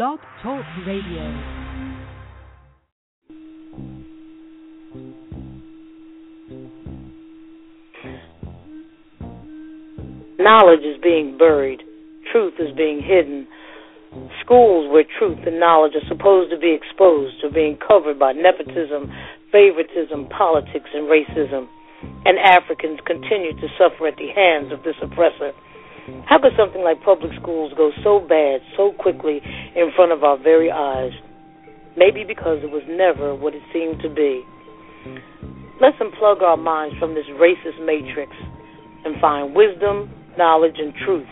Blog Talk Radio. Knowledge is being buried. Truth is being hidden. Schools where truth and knowledge are supposed to be exposed are being covered by nepotism, favoritism, politics, and racism. And Africans continue to suffer at the hands of this oppressor. How could something like public schools go so bad so quickly in front of our very eyes? Maybe because it was never what it seemed to be. Let's unplug our minds from this racist matrix and find wisdom, knowledge, and truth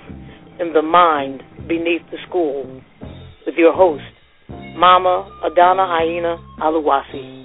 in the mind beneath the school with your host, Mama Adana Aina Aluwasi.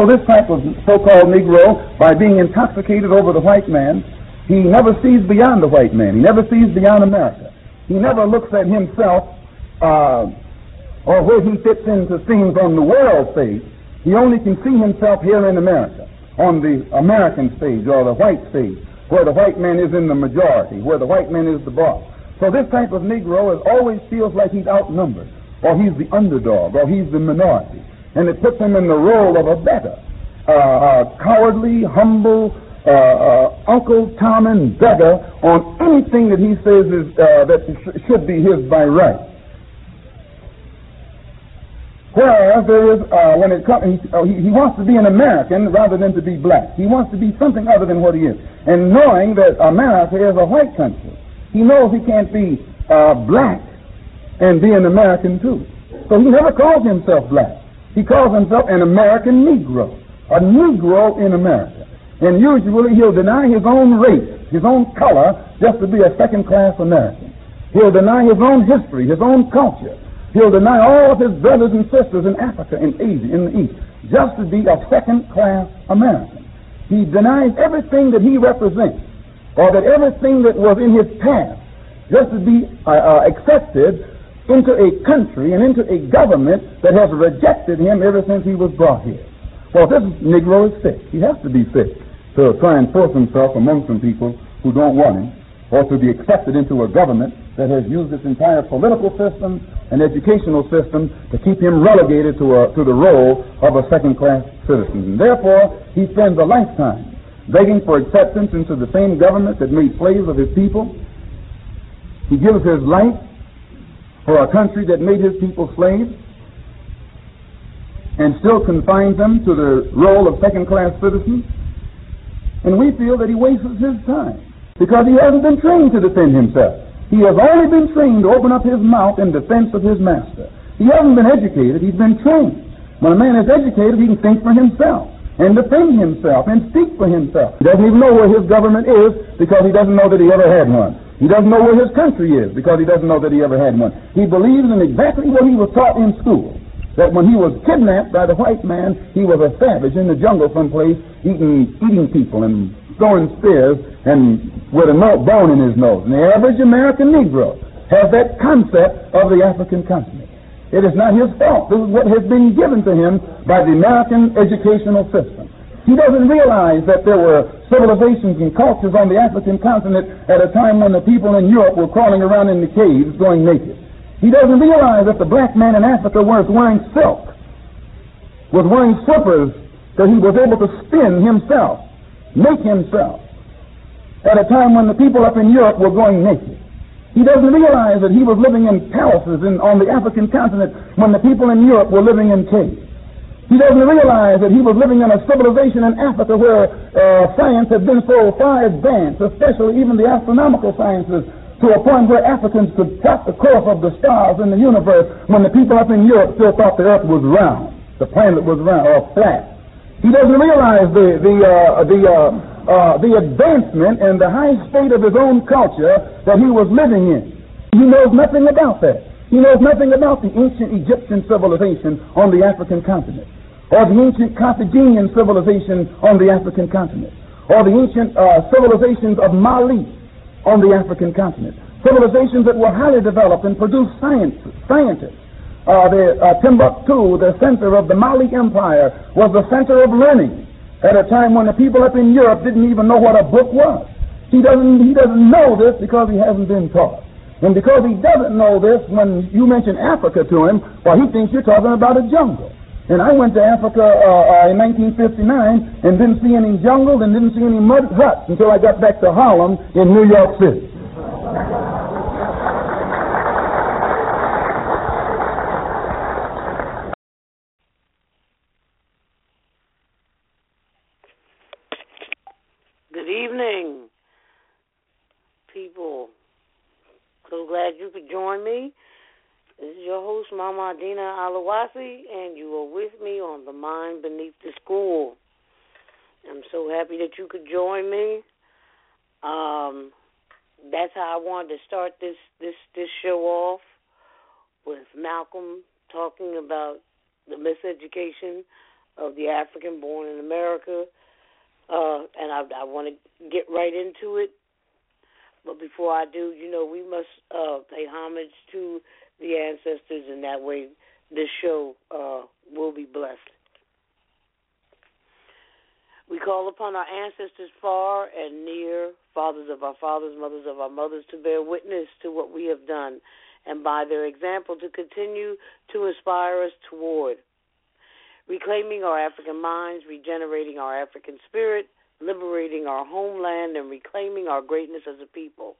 Also, this type of so-called Negro, by being intoxicated over the white man, he never sees beyond the white man. He never sees beyond America. He never looks at himself uh, or where he fits into things on the world stage. He only can see himself here in America, on the American stage or the white stage, where the white man is in the majority, where the white man is the boss. So this type of Negro is always feels like he's outnumbered, or he's the underdog, or he's the minority and it puts him in the role of a beggar, uh, uh, cowardly, humble, uh, uh, Uncle Tom and beggar on anything that he says is uh, that sh- should be his by right. Whereas there is, uh, when it comes, he, uh, he, he, wants to be an American rather than to be black. He wants to be something other than what he is. And knowing that America is a white country, he knows he can't be uh, black and be an American too. So he never calls himself black. He calls himself an American Negro, a Negro in America. And usually he'll deny his own race, his own color, just to be a second class American. He'll deny his own history, his own culture. He'll deny all of his brothers and sisters in Africa, in Asia, in the East, just to be a second class American. He denies everything that he represents, or that everything that was in his past, just to be uh, uh, accepted into a country and into a government that has rejected him ever since he was brought here. Well, this Negro is sick. He has to be sick to try and force himself among some people who don't want him, or to be accepted into a government that has used its entire political system and educational system to keep him relegated to, a, to the role of a second-class citizen. And therefore, he spends a lifetime begging for acceptance into the same government that made slaves of his people. He gives his life for a country that made his people slaves and still confines them to the role of second class citizens. And we feel that he wastes his time because he hasn't been trained to defend himself. He has only been trained to open up his mouth in defense of his master. He hasn't been educated, he's been trained. When a man is educated, he can think for himself and defend himself and speak for himself. He doesn't even know where his government is because he doesn't know that he ever had one. He doesn't know where his country is because he doesn't know that he ever had one. He believes in exactly what he was taught in school. That when he was kidnapped by the white man, he was a savage in the jungle someplace, eating eating people and throwing spears and with a bone in his nose. And the average American Negro has that concept of the African continent. It is not his fault. This is what has been given to him by the American educational system. He doesn't realize that there were civilizations and cultures on the African continent at a time when the people in Europe were crawling around in the caves going naked. He doesn't realize that the black man in Africa was wearing silk, was wearing slippers that he was able to spin himself, make himself, at a time when the people up in Europe were going naked. He doesn't realize that he was living in palaces in, on the African continent when the people in Europe were living in caves. He doesn't realize that he was living in a civilization in Africa where uh, science had been so far advanced, especially even the astronomical sciences, to a point where Africans could plot the course of the stars in the universe when the people up in Europe still thought the earth was round, the planet was round or flat. He doesn't realize the, the, uh, the uh, uh, the advancement and the high state of his own culture that he was living in. He knows nothing about that. He knows nothing about the ancient Egyptian civilization on the African continent, or the ancient Carthaginian civilization on the African continent, or the ancient uh, civilizations of Mali on the African continent. Civilizations that were highly developed and produced science, scientists. Uh, the uh, Timbuktu, the center of the Mali Empire, was the center of learning at a time when the people up in Europe didn't even know what a book was. He doesn't, he doesn't know this because he hasn't been taught. And because he doesn't know this, when you mention Africa to him, well, he thinks you're talking about a jungle. And I went to Africa uh, uh, in 1959 and didn't see any jungle and didn't see any mud huts until I got back to Harlem in New York City. Good evening, people. So glad you could join me. This is your host, Mama Adina Alawasi, and you are with me on The Mind Beneath the School. I'm so happy that you could join me. Um, that's how I wanted to start this this this show off with Malcolm talking about the miseducation of the African born in America. Uh, and I, I want to get right into it. But before I do, you know, we must uh, pay homage to the ancestors, and that way this show uh, will be blessed. We call upon our ancestors far and near, fathers of our fathers, mothers of our mothers, to bear witness to what we have done, and by their example to continue to inspire us toward reclaiming our African minds, regenerating our African spirit, liberating our homeland and reclaiming our greatness as a people.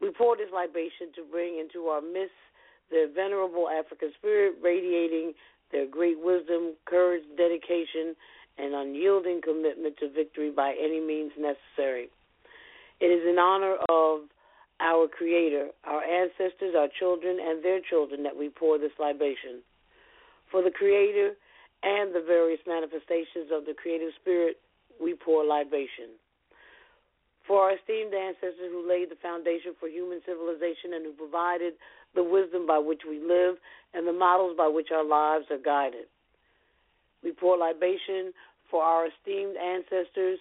We pour this libation to bring into our midst their venerable African spirit, radiating their great wisdom, courage, dedication, and unyielding commitment to victory by any means necessary. It is in honor of our Creator, our ancestors, our children, and their children that we pour this libation. For the Creator and the various manifestations of the creative spirit we pour libation. For our esteemed ancestors who laid the foundation for human civilization and who provided the wisdom by which we live and the models by which our lives are guided. We pour libation for our esteemed ancestors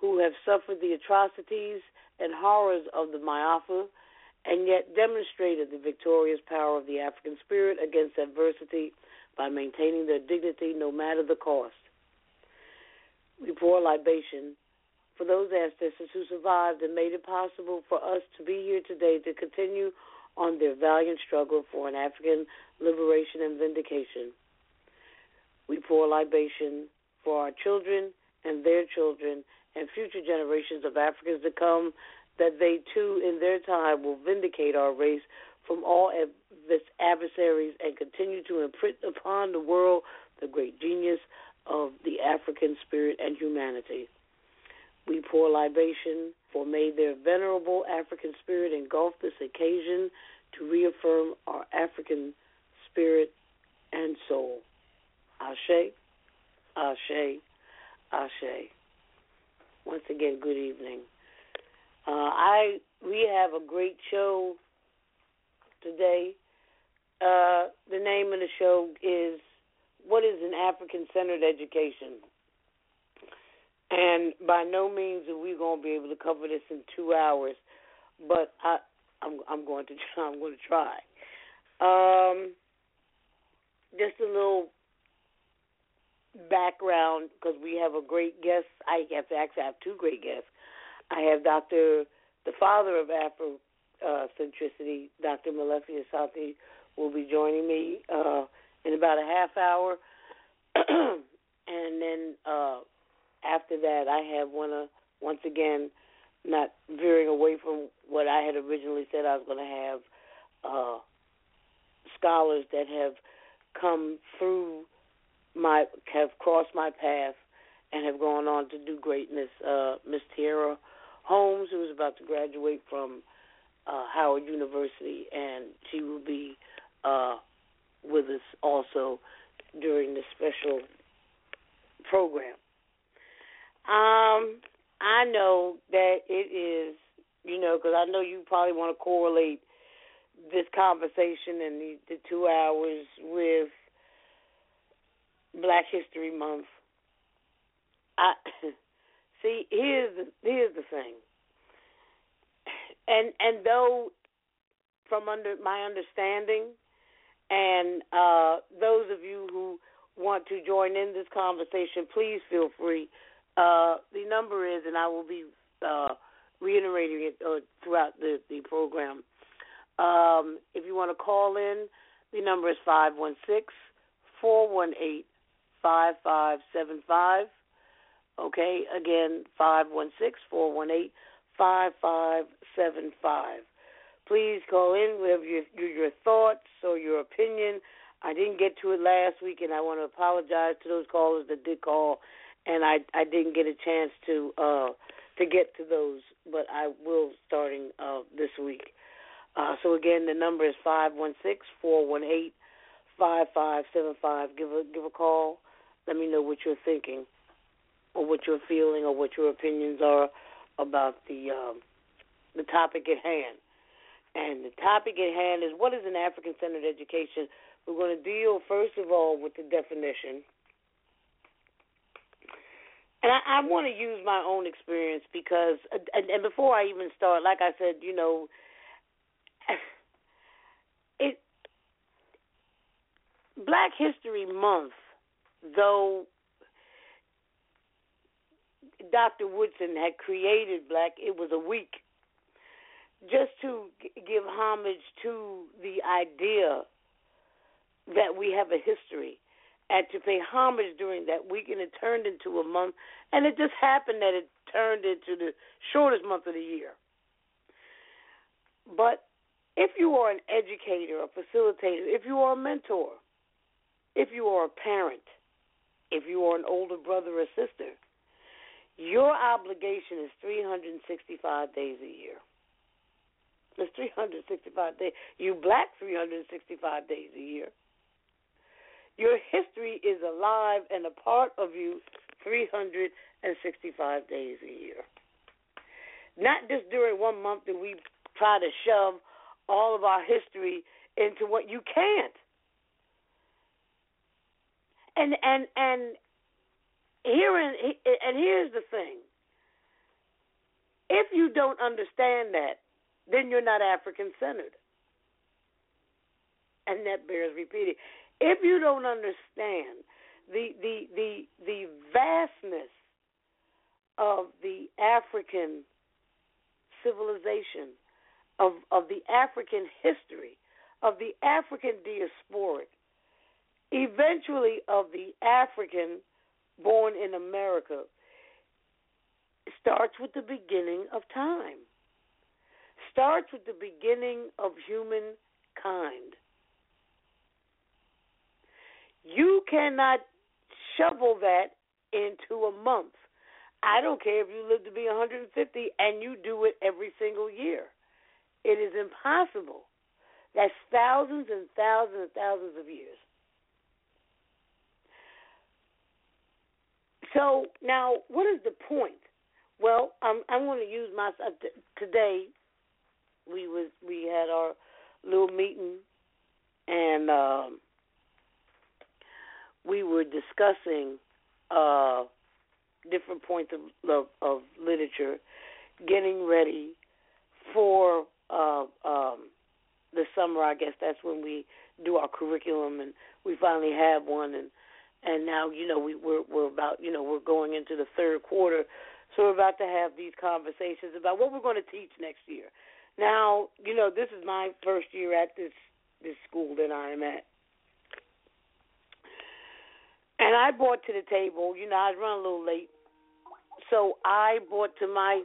who have suffered the atrocities and horrors of the Ma'afa and yet demonstrated the victorious power of the African spirit against adversity by maintaining their dignity no matter the cost we pour libation for those ancestors who survived and made it possible for us to be here today to continue on their valiant struggle for an African liberation and vindication. We pour libation for our children and their children and future generations of Africans to come, that they too, in their time, will vindicate our race from all of its adversaries and continue to imprint upon the world the great genius of the African spirit and humanity. We pour libation, for may their venerable African spirit engulf this occasion to reaffirm our African spirit and soul. Ashe, Ashe, Ashe. Once again, good evening. Uh, I we have a great show today. Uh, the name of the show is what is an African centered education? And by no means are we going to be able to cover this in two hours, but I I'm I'm going to I'm going to try. Um, just a little background because we have a great guest. I have to actually have two great guests. I have Dr. the father of Afro uh, centricity, Dr. Molefi Asante, will be joining me uh, in about a half hour, and then uh, after that, I have one uh, once again, not veering away from what I had originally said I was going to have. Uh, scholars that have come through my have crossed my path and have gone on to do greatness. Uh, Miss Tierra Holmes, who is about to graduate from uh, Howard University, and she will be uh, with us also during this special program. Um, I know that it is, you know, because I know you probably want to correlate this conversation and the, the two hours with Black History Month. I see. Here's the here's the thing. And and though, from under my understanding, and uh, those of you who want to join in this conversation, please feel free. Uh, the number is, and I will be uh, reiterating it uh, throughout the, the program. Um, if you want to call in, the number is 516 418 5575. Okay, again, 516 418 5575. Please call in with your, your thoughts or your opinion. I didn't get to it last week, and I want to apologize to those callers that did call, and I I didn't get a chance to uh, to get to those, but I will starting uh, this week. Uh, so again, the number is five one six four one eight five five seven five. Give a give a call. Let me know what you're thinking, or what you're feeling, or what your opinions are about the um, the topic at hand. And the topic at hand is what is an African centered education? We're going to deal, first of all, with the definition. And I, I want to use my own experience because, and, and before I even start, like I said, you know, it Black History Month, though Dr. Woodson had created Black, it was a week just to give homage to the idea that we have a history and to pay homage during that week and it turned into a month and it just happened that it turned into the shortest month of the year but if you are an educator a facilitator if you are a mentor if you are a parent if you are an older brother or sister your obligation is 365 days a year it's 365 days. You black 365 days a year. Your history is alive and a part of you 365 days a year. Not just during one month that we try to shove all of our history into what you can't. And and and here and here's the thing. If you don't understand that, then you're not African centered. And that bears repeating. If you don't understand the the the the vastness of the African civilization, of of the African history, of the African diasporic, eventually of the African born in America, starts with the beginning of time starts with the beginning of humankind. You cannot shovel that into a month. I don't care if you live to be 150 and you do it every single year. It is impossible. That's thousands and thousands and thousands of years. So now, what is the point? Well, I'm I'm going to use my today we was we had our little meeting and um, we were discussing uh, different points of, of, of literature, getting ready for uh, um, the summer. I guess that's when we do our curriculum, and we finally have one. And and now you know we we're we're about you know we're going into the third quarter, so we're about to have these conversations about what we're going to teach next year. Now you know this is my first year at this this school that I am at. And I brought to the table, you know, I was running a little late. So I brought to my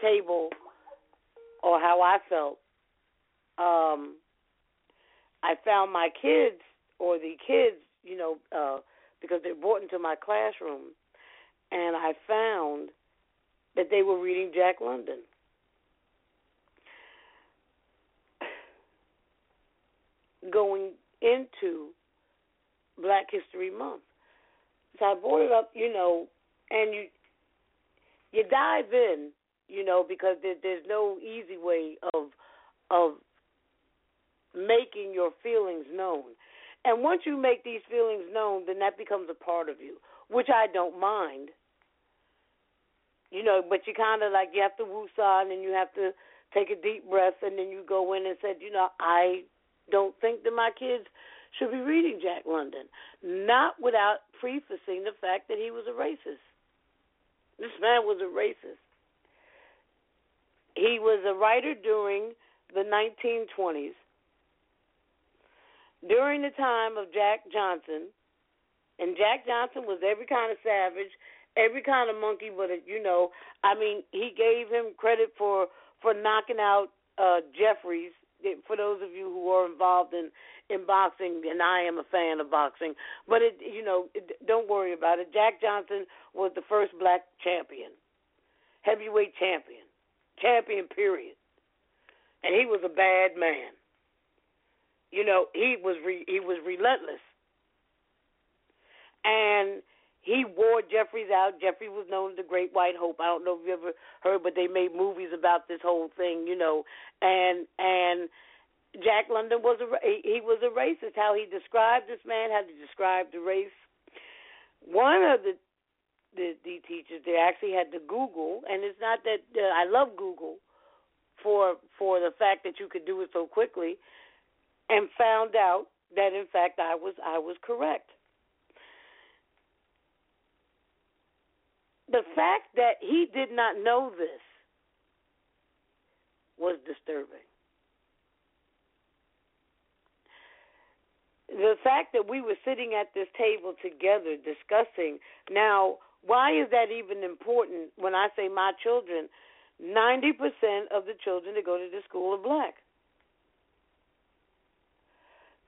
table or how I felt. Um I found my kids or the kids, you know, uh because they're brought into my classroom and I found that they were reading Jack London. Going into Black History Month. So I brought it up, you know, and you you dive in, you know, because there, there's no easy way of of making your feelings known. And once you make these feelings known, then that becomes a part of you, which I don't mind. You know, but you kind of like you have to woosah and you have to take a deep breath and then you go in and said, you know, I don't think that my kids should be reading Jack London, not without prefacing the fact that he was a racist. This man was a racist. He was a writer during the 1920s, during the time of Jack Johnson, and Jack Johnson was every kind of savage, every kind of monkey, but you know, I mean, he gave him credit for for knocking out uh Jeffries. For those of you who are involved in in boxing, and I am a fan of boxing. But it, you know, it, don't worry about it. Jack Johnson was the first black champion, heavyweight champion, champion. Period. And he was a bad man. You know, he was re, he was relentless, and he wore Jeffries out. Jeffrey was known as the Great White Hope. I don't know if you ever heard, but they made movies about this whole thing. You know, and and Jack London was a he was a racist. How he described this man, how he described the race. One of the the, the teachers they actually had to Google, and it's not that uh, I love Google for for the fact that you could do it so quickly, and found out that in fact I was I was correct. The fact that he did not know this was disturbing. the fact that we were sitting at this table together discussing now why is that even important when I say my children 90% of the children that go to the school are black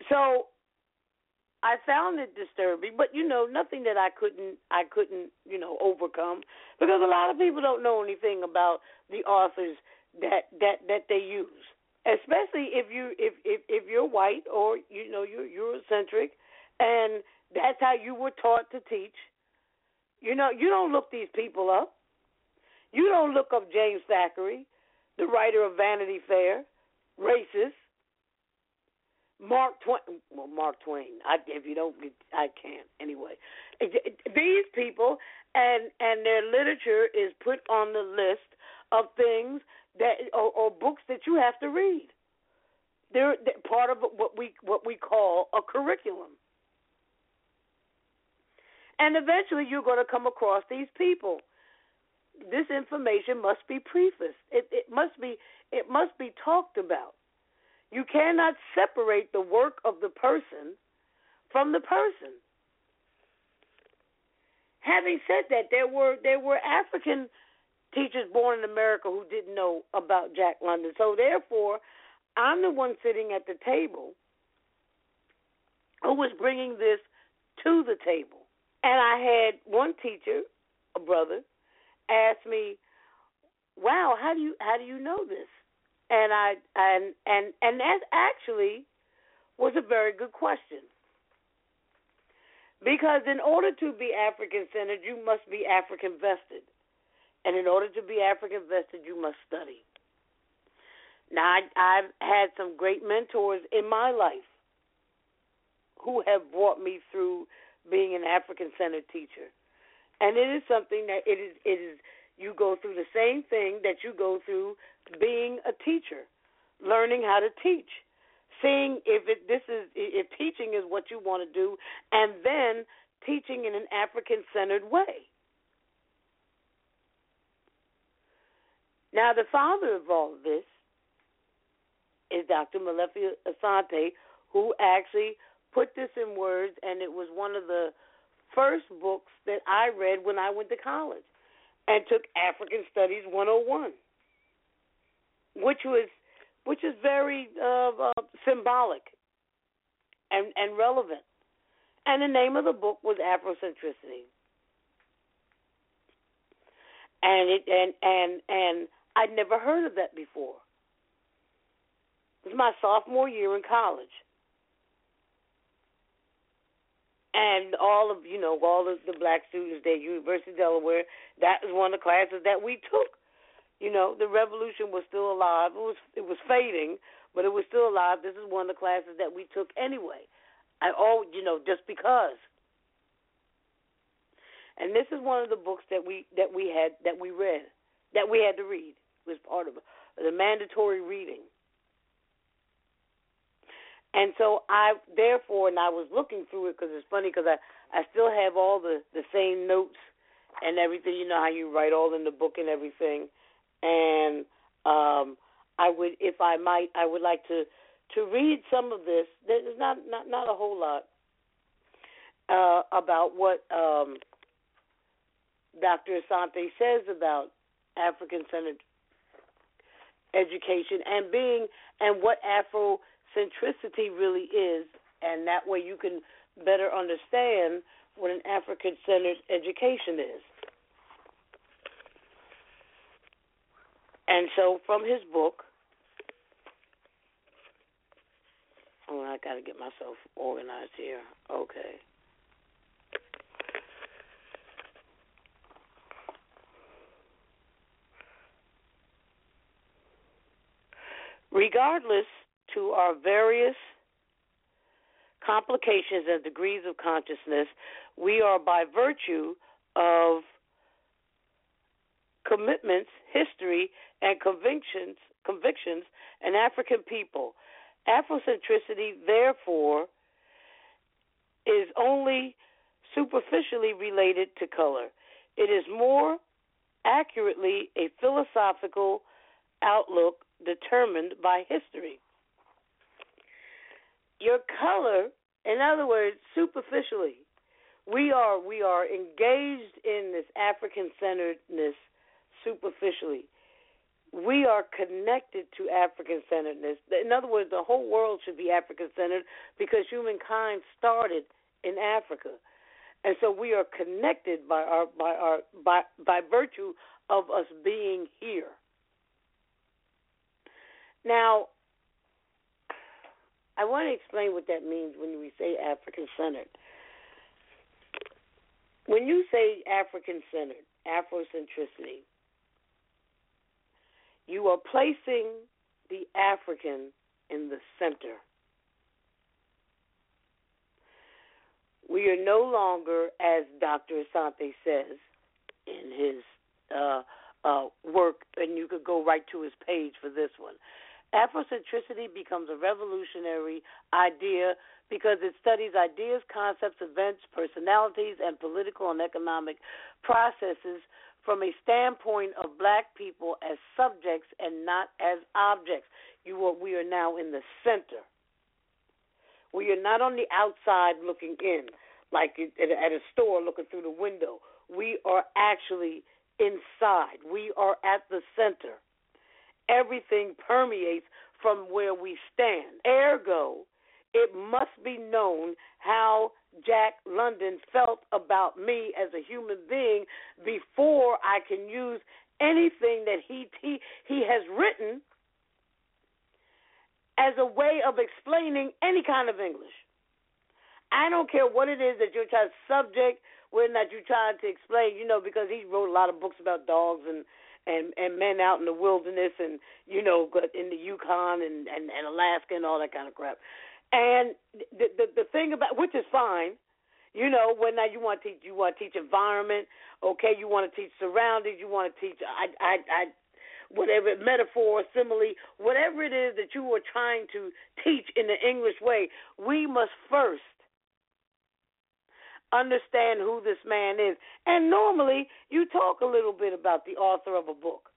so I found it disturbing but you know nothing that I couldn't I couldn't you know overcome because a lot of people don't know anything about the authors that that that they use especially if you if if if you're white or you know you're Eurocentric, and that's how you were taught to teach. You know, you don't look these people up. You don't look up James Thackeray, the writer of Vanity Fair, racist. Mark Twain. Well, Mark Twain. I, if you don't, I can't anyway. These people and and their literature is put on the list of things that or, or books that you have to read. They're, they're part of what we what we call a curriculum. And eventually you're going to come across these people. This information must be prefaced. It, it must be it must be talked about. You cannot separate the work of the person from the person. Having said that, there were there were African teachers born in America who didn't know about Jack London. So therefore, I'm the one sitting at the table who was bringing this to the table. And I had one teacher, a brother, ask me, "Wow, how do you how do you know this?" And I and and and that actually was a very good question. Because in order to be African centered, you must be African vested. And in order to be African vested, you must study. Now, I, I've had some great mentors in my life who have brought me through being an African centered teacher. And it is something that it is it is you go through the same thing that you go through being a teacher, learning how to teach, seeing if it, this is if teaching is what you want to do, and then teaching in an African centered way. Now, the father of all of this is Dr. Molefi Asante, who actually put this in words, and it was one of the first books that I read when I went to college and took African Studies 101, which was which is very uh, uh, symbolic and and relevant. And the name of the book was Afrocentricity. And it and and and I'd never heard of that before. It was my sophomore year in college. And all of you know, all of the black students there, University of Delaware, that was one of the classes that we took. You know, the revolution was still alive. It was it was fading, but it was still alive. This is one of the classes that we took anyway. I oh, you know, just because. And this is one of the books that we that we had that we read, that we had to read. It was part of the mandatory reading. And so I, therefore, and I was looking through it because it's funny because I, I still have all the the same notes and everything. You know how you write all in the book and everything. And um, I would, if I might, I would like to to read some of this. There's not not not a whole lot uh, about what um, Dr. Asante says about African-centered education and being and what Afrocentricity really is, and that way you can better understand what an African centered education is. And so from his book, oh, I got to get myself organized here. Okay. Regardless to our various complications and degrees of consciousness, we are by virtue of commitments, history, and convictions, convictions, an African people. Afrocentricity, therefore, is only superficially related to color. It is more accurately a philosophical outlook determined by history your color, in other words, superficially, we are we are engaged in this African centeredness superficially. We are connected to African centeredness. In other words, the whole world should be African centered because humankind started in Africa. And so we are connected by our by our by by virtue of us being here. Now, I want to explain what that means when we say African centered. When you say African centered, Afrocentricity, you are placing the African in the center. We are no longer, as Dr. Asante says in his uh, uh, work, and you could go right to his page for this one. Afrocentricity becomes a revolutionary idea because it studies ideas, concepts, events, personalities, and political and economic processes from a standpoint of black people as subjects and not as objects. You are, we are now in the center. We are not on the outside looking in, like at a store looking through the window. We are actually inside. We are at the center everything permeates from where we stand. Ergo, it must be known how Jack London felt about me as a human being before I can use anything that he he, he has written as a way of explaining any kind of English. I don't care what it is that you're trying to subject, whether or not you're trying to explain, you know, because he wrote a lot of books about dogs and and and men out in the wilderness and you know in the Yukon and and, and Alaska and all that kind of crap. And the, the the thing about which is fine, you know, when now you want to teach you want to teach environment, okay, you want to teach surroundings, you want to teach I I I whatever metaphor, simile, whatever it is that you are trying to teach in the English way, we must first understand who this man is. And normally, you talk a little bit about the author of a book.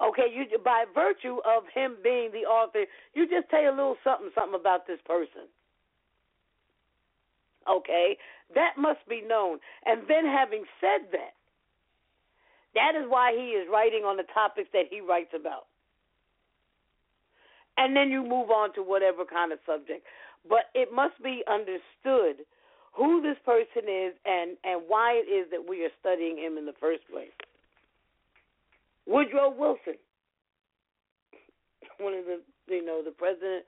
Okay, you by virtue of him being the author, you just tell a little something, something about this person. Okay, that must be known. And then, having said that, that is why he is writing on the topics that he writes about. And then you move on to whatever kind of subject. But it must be understood who this person is and, and why it is that we are studying him in the first place. Woodrow Wilson, one of the you know the president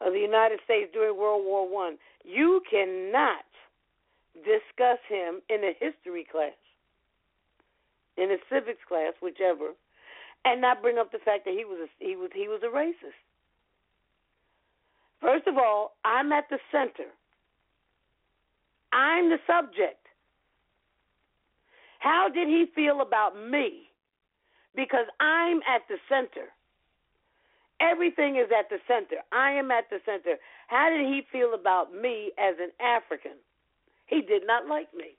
of the United States during World War One. You cannot discuss him in a history class, in a civics class, whichever, and not bring up the fact that he was a, he was he was a racist. First of all, I'm at the center. I'm the subject. How did he feel about me? Because I'm at the center. Everything is at the center. I am at the center. How did he feel about me as an African? He did not like me.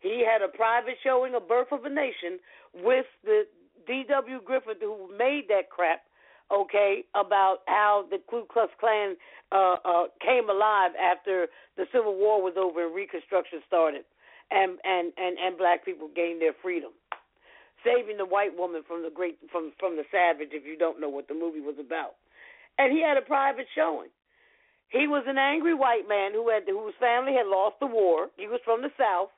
He had a private showing of Birth of a Nation with the D.W. Griffith who made that crap, okay, about how the Ku Klux Klan uh, uh, came alive after the Civil War was over and Reconstruction started, and and and and black people gained their freedom saving the white woman from the great from from the savage if you don't know what the movie was about. And he had a private showing. He was an angry white man who had whose family had lost the war. He was from the south.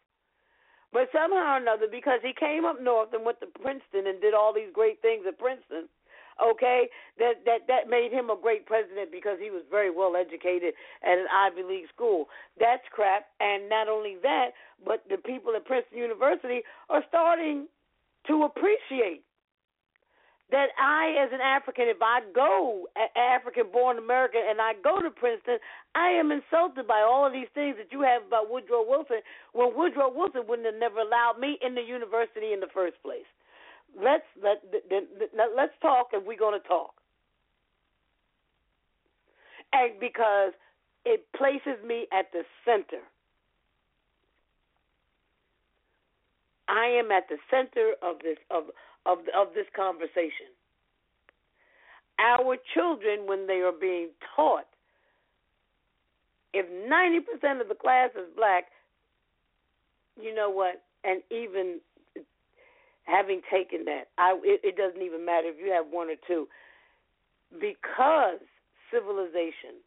But somehow or another, because he came up north and went to Princeton and did all these great things at Princeton, okay, that that that made him a great president because he was very well educated at an Ivy League school. That's crap. And not only that, but the people at Princeton University are starting to appreciate that I, as an African, if I go African born American and I go to Princeton, I am insulted by all of these things that you have about Woodrow Wilson when Woodrow Wilson wouldn't have never allowed me in the university in the first place. Let's let, let let's talk if we're going to talk. And because it places me at the center I am at the center of this of of of this conversation. Our children, when they are being taught, if ninety percent of the class is black, you know what? And even having taken that, I it, it doesn't even matter if you have one or two, because civilization,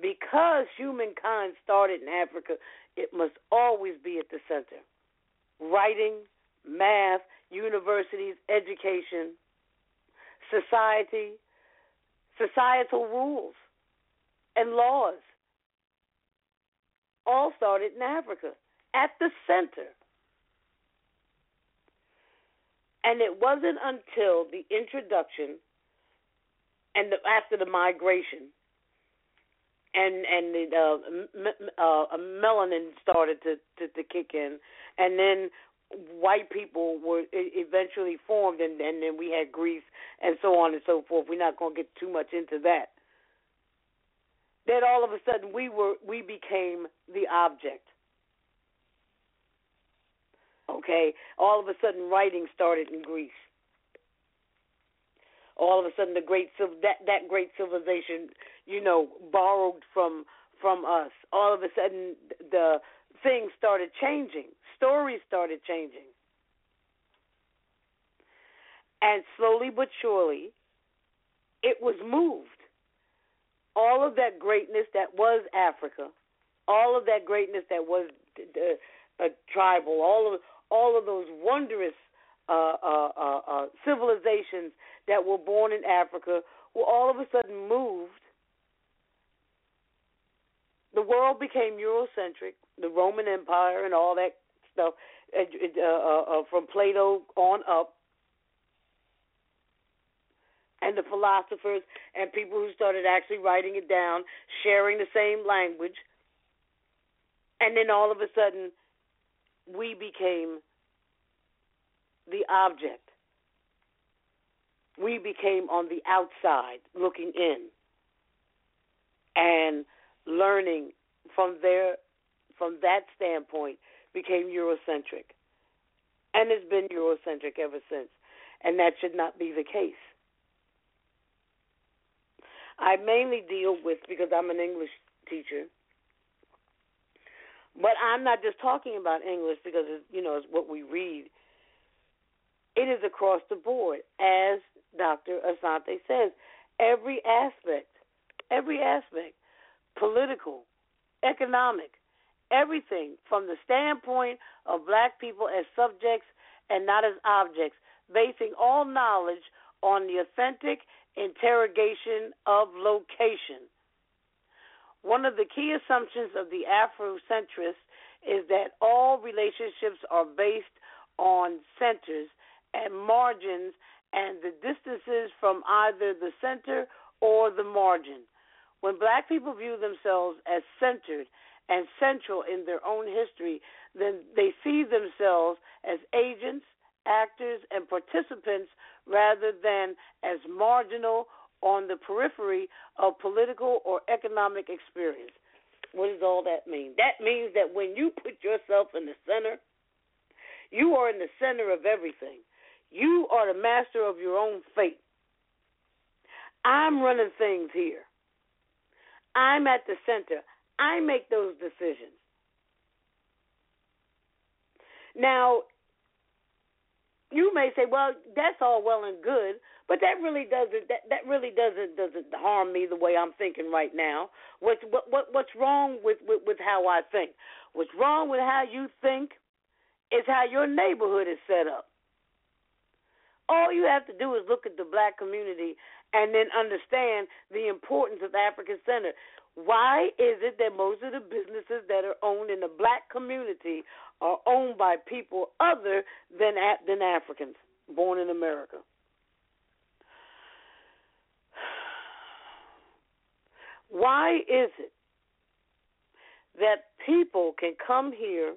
because humankind started in Africa, it must always be at the center writing, math, universities, education, society, societal rules, and laws all started in Africa at the center. And it wasn't until the introduction and the, after the migration and and the uh, uh, melanin started to, to to kick in, and then white people were eventually formed, and and then we had Greece and so on and so forth. We're not going to get too much into that. Then all of a sudden we were we became the object. Okay, all of a sudden writing started in Greece all of a sudden the great that that great civilization, you know, borrowed from from us. All of a sudden the things started changing. Stories started changing. And slowly but surely it was moved. All of that greatness that was Africa, all of that greatness that was uh, tribal, all of all of those wondrous uh, uh, uh, uh, civilizations that were born in Africa were all of a sudden moved. The world became Eurocentric, the Roman Empire and all that stuff, uh, uh, uh, from Plato on up. And the philosophers and people who started actually writing it down, sharing the same language. And then all of a sudden, we became the object we became on the outside looking in and learning from there from that standpoint became Eurocentric. And it's been Eurocentric ever since. And that should not be the case. I mainly deal with because I'm an English teacher. But I'm not just talking about English because it's, you know it's what we read. It is across the board, as Dr. Asante says, every aspect, every aspect, political, economic, everything from the standpoint of black people as subjects and not as objects, basing all knowledge on the authentic interrogation of location. One of the key assumptions of the Afrocentrist is that all relationships are based on centers and margins and the distances from either the center or the margin. When black people view themselves as centered and central in their own history, then they see themselves as agents, actors, and participants rather than as marginal on the periphery of political or economic experience. What does all that mean? That means that when you put yourself in the center, you are in the center of everything. You are the master of your own fate. I'm running things here. I'm at the center. I make those decisions. Now, you may say, "Well, that's all well and good, but that really doesn't that, that really doesn't doesn't harm me the way I'm thinking right now. What's what, what what's wrong with, with with how I think? What's wrong with how you think is how your neighborhood is set up. All you have to do is look at the black community and then understand the importance of African Center. Why is it that most of the businesses that are owned in the black community are owned by people other than than Africans born in America? Why is it that people can come here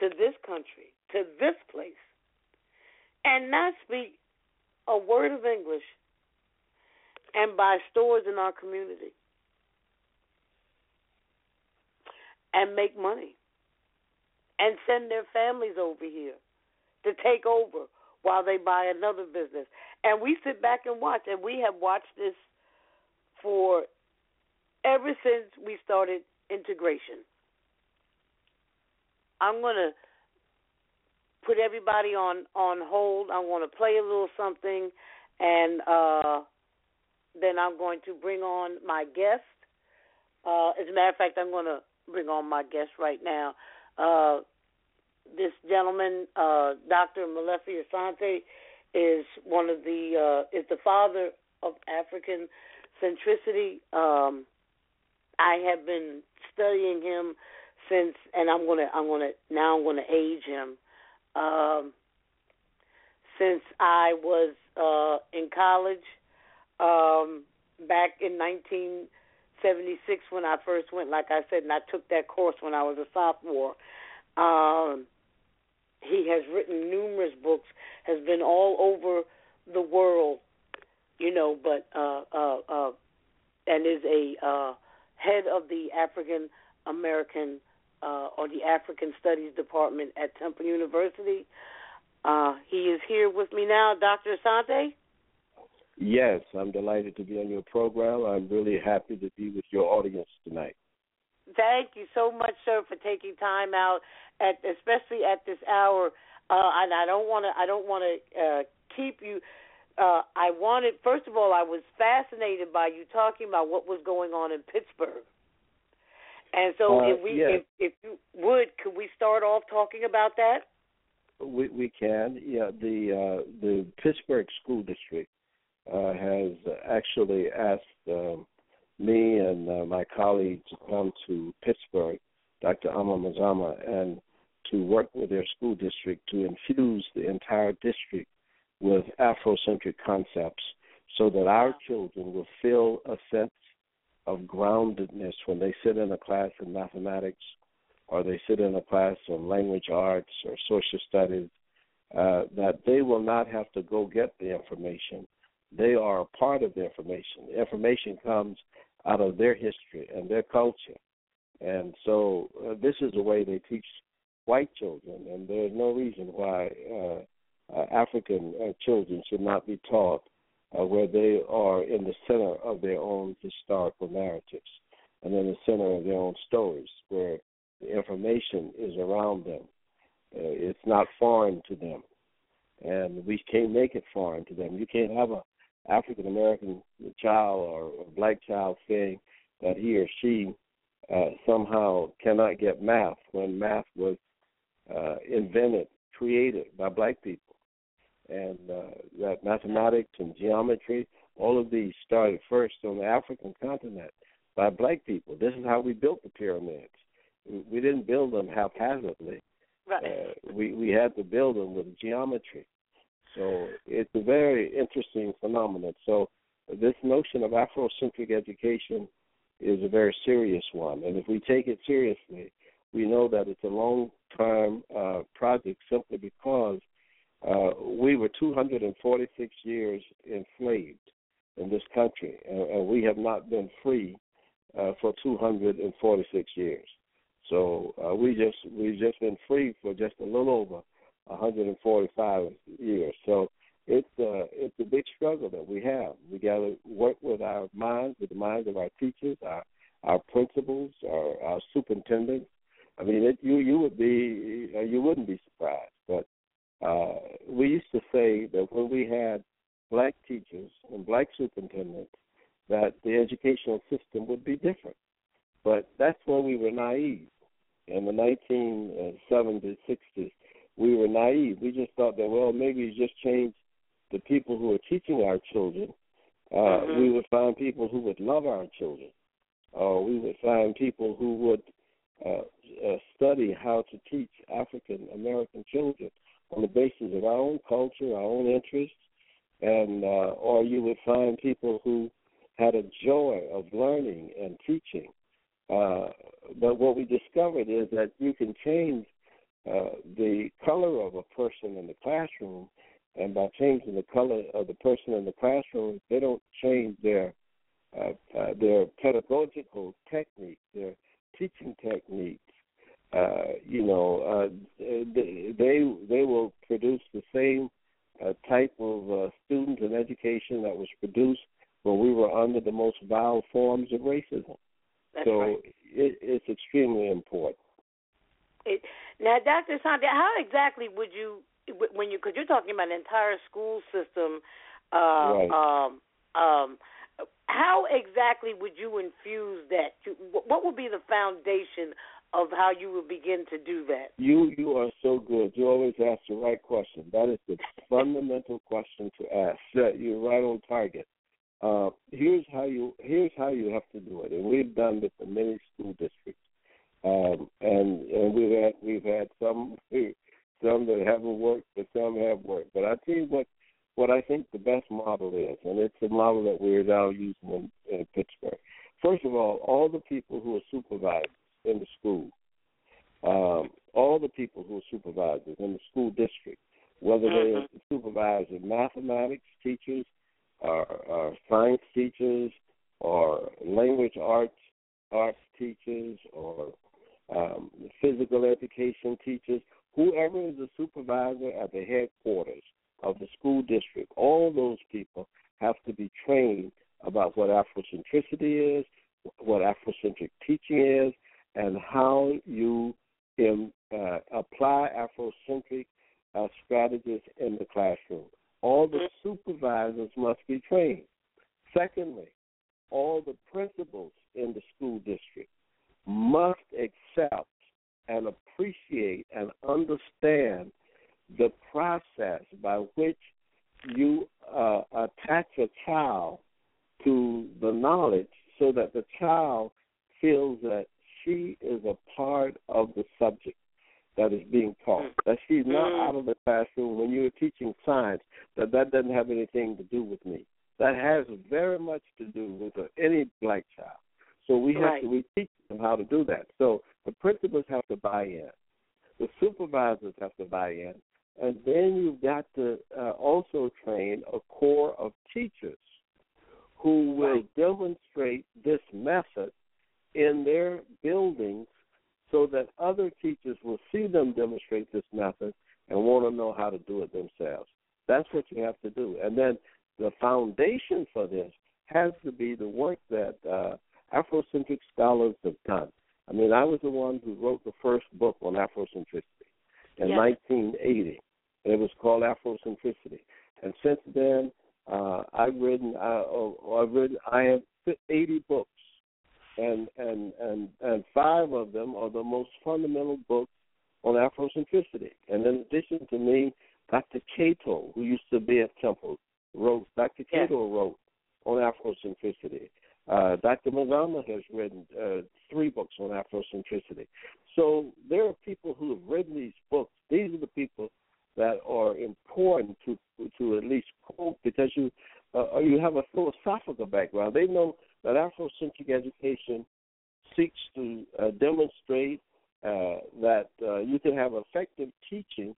to this country, to this place, and not speak a word of English and buy stores in our community and make money and send their families over here to take over while they buy another business. And we sit back and watch, and we have watched this for ever since we started integration. I'm going to put everybody on on hold. I'm going to play a little something, and uh, then I'm going to bring on my guest. Uh, as a matter of fact, I'm going to bring on my guest right now. Uh, this gentleman, uh, Dr. Molefi Asante, is one of the uh, is the father of African centricity. Um, I have been studying him since, and I'm gonna I'm gonna now I'm gonna age him. Um, since I was uh, in college, um, back in 1976 when I first went, like I said, and I took that course when I was a sophomore. Um, he has written numerous books, has been all over the world, you know, but uh, uh, uh, and is a uh, head of the African American uh, or the African Studies Department at Temple University. Uh, he is here with me now, Dr. Asante. Yes, I'm delighted to be on your program. I'm really happy to be with your audience tonight. Thank you so much, sir, for taking time out, at especially at this hour. Uh, and I don't want to. I don't want to uh, keep you. Uh, I wanted, first of all, I was fascinated by you talking about what was going on in Pittsburgh. And so, uh, if we, yes. if, if you would, could we start off talking about that? We we can. Yeah, the uh, the Pittsburgh School District uh, has actually asked um, me and uh, my colleague to come to Pittsburgh, Dr. Ama Mazama, and to work with their school district to infuse the entire district with Afrocentric concepts so that our children will feel a sense of groundedness when they sit in a class in mathematics or they sit in a class on language arts or social studies uh, that they will not have to go get the information. They are a part of the information. The information comes out of their history and their culture. And so uh, this is the way they teach white children, and there's no reason why uh, uh, African uh, children should not be taught uh, where they are in the center of their own historical narratives and in the center of their own stories, where the information is around them. Uh, it's not foreign to them, and we can't make it foreign to them. You can't have a African American child or black child saying that he or she uh, somehow cannot get math when math was uh, invented, created by black people, and uh, that mathematics and geometry, all of these started first on the African continent by black people. This is how we built the pyramids. We didn't build them haphazardly. Right. Uh, we we had to build them with geometry. So it's a very interesting phenomenon. So this notion of Afrocentric education is a very serious one, and if we take it seriously, we know that it's a long term uh, project simply because uh, we were 246 years enslaved in this country, and, and we have not been free uh, for 246 years. So uh, we just we've just been free for just a little over 145 years. So it's uh, it's a big struggle that we have. We got to work with our minds, with the minds of our teachers, our our principals, our, our superintendents. I mean, it, you you would be uh, you wouldn't be surprised, but uh, we used to say that when we had black teachers and black superintendents, that the educational system would be different. But that's when we were naive. In the 1970s, 60s, we were naive. We just thought that, well, maybe you just change the people who are teaching our children. Uh, mm-hmm. We would find people who would love our children. Or we would find people who would uh, uh, study how to teach African American children on the basis of our own culture, our own interests, and uh, or you would find people who had a joy of learning and teaching. Uh, but what we discovered is that you can change uh, the color of a person in the classroom, and by changing the color of the person in the classroom, they don't change their uh, uh, their pedagogical technique, their teaching techniques. Uh, you know, uh, they they will produce the same uh, type of uh, student and education that was produced when we were under the most vile forms of racism. That's so right. it, it's extremely important. It, now, Dr. Asante, how exactly would you, when you, because you're talking about an entire school system, uh, right. um, um, how exactly would you infuse that? What would be the foundation of how you would begin to do that? You you are so good. You always ask the right question. That is the fundamental question to ask. You're right on target. Uh, here's how you here's how you have to do it, and we've done this in many school districts, um, and and we've had we've had some some that haven't worked, but some have worked. But I tell you what what I think the best model is, and it's a model that we're now using in, in Pittsburgh. First of all, all the people who are supervisors in the school, um, all the people who are supervisors in the school district, whether they're Mhm. supervisors, mathematics teachers, or, or science teachers, or language arts arts teachers, or um, physical education teachers, whoever is the supervisor at the headquarters of the school district, all those people have to be trained about what Afrocentricity is, what Afrocentric teaching is, and how you can uh, apply Afrocentric uh, strategies in the classroom. All the supervisors must be trained. Secondly, all the principals in the school district must accept and appreciate and understand the process by which you uh, attach a child to the knowledge so that the child feels that she is a part of the subject that is being taught. Mm. That she's not Mm. out of the classroom when you're teaching science. That that doesn't have anything to do with me. That has very much to do with any black child. So we have Right. to we teach them how to do that. So the principals have to buy in. The supervisors have to buy in. And then you've got to uh, also train a core of teachers who will Right. demonstrate this method in their buildings so that other teachers will see them demonstrate this method and want to know how to do it themselves. That's what you have to do. And then the foundation for this has to be the work that uh, Afrocentric scholars have done. I mean, I was the one who wrote the first book on Afrocentricity in Yes. 1980. It was called Afrocentricity. And since then, uh, I've written, uh, oh, I've written, I have 80 books, and and and and five of them are the most fundamental books on Afrocentricity. And in addition to me, Dr. Keto, who used to be at Temple, wrote. Dr. Yes. Wrote on Afrocentricity. Uh, Dr. Mazama has written uh, three books on Afrocentricity. So there are people who have written these books. These are the people that are important to to at least quote because you uh, you have a philosophical background. They know that Afrocentric education seeks to uh, demonstrate uh, that uh, you can have effective teaching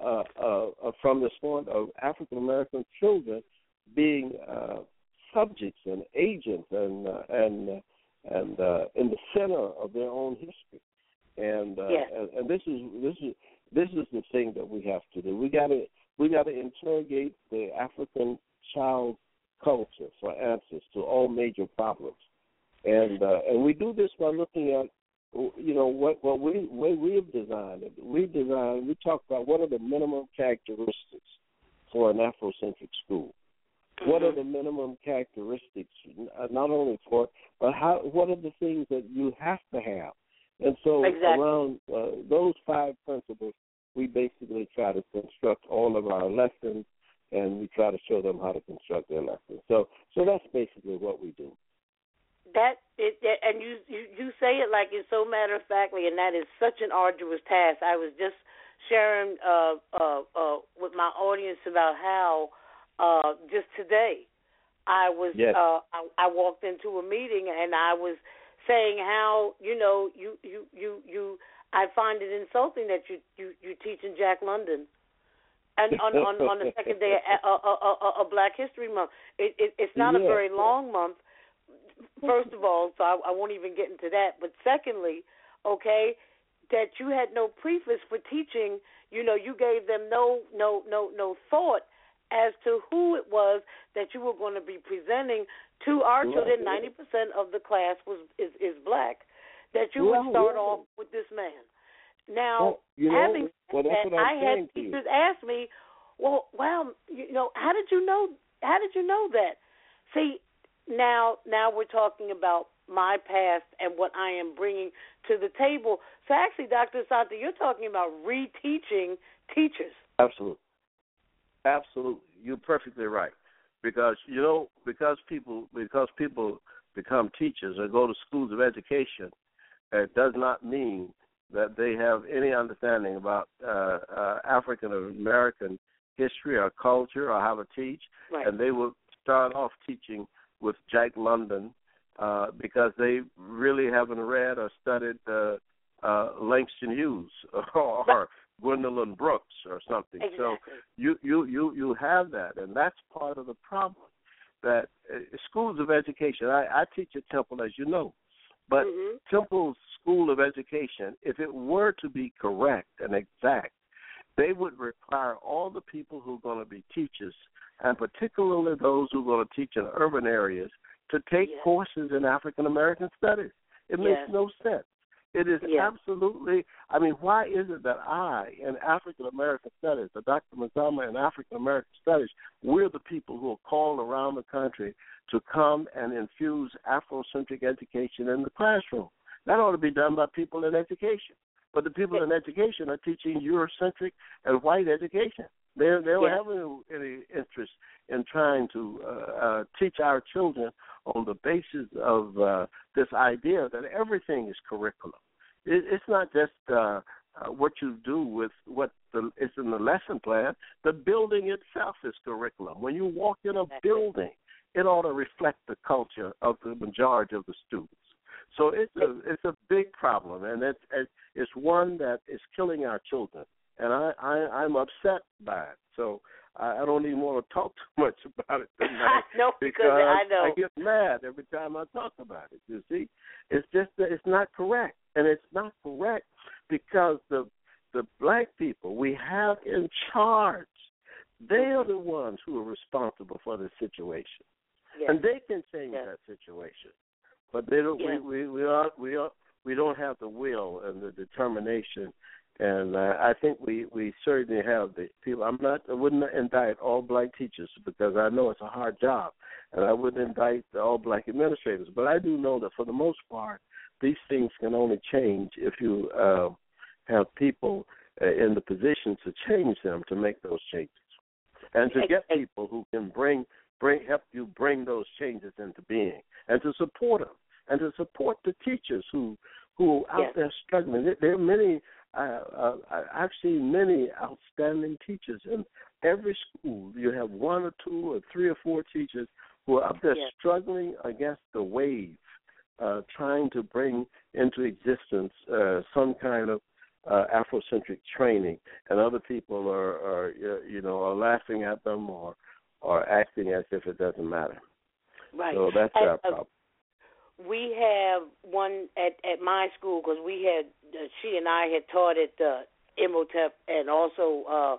uh, uh, from the standpoint of African American children being uh, subjects and agents and uh, and uh, and uh, in the center of their own history. And, uh, Yes. and and this is this is this is the thing that we have to do. We got to we got to interrogate the African child culture for answers to all major problems, and uh, and we do this by looking at you know what what we way we've designed it. We designed we talk about what are the minimum characteristics for an Afrocentric school. What are Mhm. the minimum characteristics, uh, not only for, but how? What are the things that you have to have? And so Exactly. around uh, those five principles, we basically try to construct all of our lessons, and we try to show them how to construct their lessons. So, so that's basically what we do. that it, it and you, you you say it like it's so matter of factly and that is such an arduous task i was just sharing uh uh uh with my audience about how uh just today i was Yes. uh I, I walked into a meeting and i was saying how you know you you you you i find it insulting that you you you teach in jack london and on on on the second day of, of, of, of black history month it, it it's not a very long month first of all, so I, I won't even get into that. But secondly, okay, that you had no preface for teaching. You know, you gave them no no no no thought as to who it was that you were going to be presenting to our children. Ninety percent of the class was is is black. That you would start off with this man. Now, Well, you know, having said well, that, I'm had saying to you. teachers ask me, "Well, wow, you know, how did you know? How did you know that?" See, now now we're talking about my past and what I am bringing to the table. So actually, Dr. Asante, you're talking about reteaching teachers. Absolutely. Absolutely. You're perfectly right. Because you know, because people because people become teachers or go to schools of education, it does not mean that they have any understanding about uh, uh, African American history or culture or how to teach. Right. And they will start off teaching with Jack London uh, because they really haven't read or studied uh, uh, Langston Hughes or, or Gwendolyn Brooks or something. So you you you you have that, and that's part of the problem. That uh, schools of education, I, I teach at Temple, as you know, but Mhm. Temple's School of Education, if it were to be correct and exact, they would require all the people who are going to be teachers, and particularly those who are going to teach in urban areas, to take Yes. courses in African American studies. It makes no sense. It is absolutely. I mean, why is it that I, in African American studies, or Dr. Mazama in African American studies, we're the people who are called around the country to come and infuse Afrocentric education in the classroom? That ought to be done by people in education. But the people in education are teaching Eurocentric and white education. They they don't have any, any interest in trying to uh, uh, teach our children on the basis of uh, this idea that everything is curriculum. It, it's not just uh, uh, what you do with what the, is in the lesson plan. The building itself is curriculum. When you walk in a building, it ought to reflect the culture of the majority of the students. So it's a it's a big problem, and it's it's one that is killing our children and I, I I'm upset by it. So I, I don't even want to talk too much about it tonight no, because I know I get mad every time I talk about it. You see, it's just that it's not correct, and it's not correct because the the black people we have in charge, they are the ones who are responsible for the situation, yes. and they can change yes. that situation. But they don't. Yes. We we we are we are we don't have the will and the determination and uh, I think we we certainly have the people. I'm not. I wouldn't indict all black teachers because I know it's a hard job, and I wouldn't indict all black administrators. But I do know that for the most part, these things can only change if you uh, have people uh, in the position to change them to make those changes, and to get people who can bring bring help you bring those changes into being, and to support them, and to support the teachers who who are out Yes. there struggling. There- There are many uh, I- I've seen many outstanding teachers in every school. You have one or two or three or four teachers who are up there Yes. struggling against the wave, uh, trying to bring into existence uh, some kind of uh, Afrocentric training, and other people are, are you know, are laughing at them or or acting as if it doesn't matter. right. So that's And, our uh, problem. we have one at at my school because we had uh, she and I had taught at uh, Imhotep and also uh,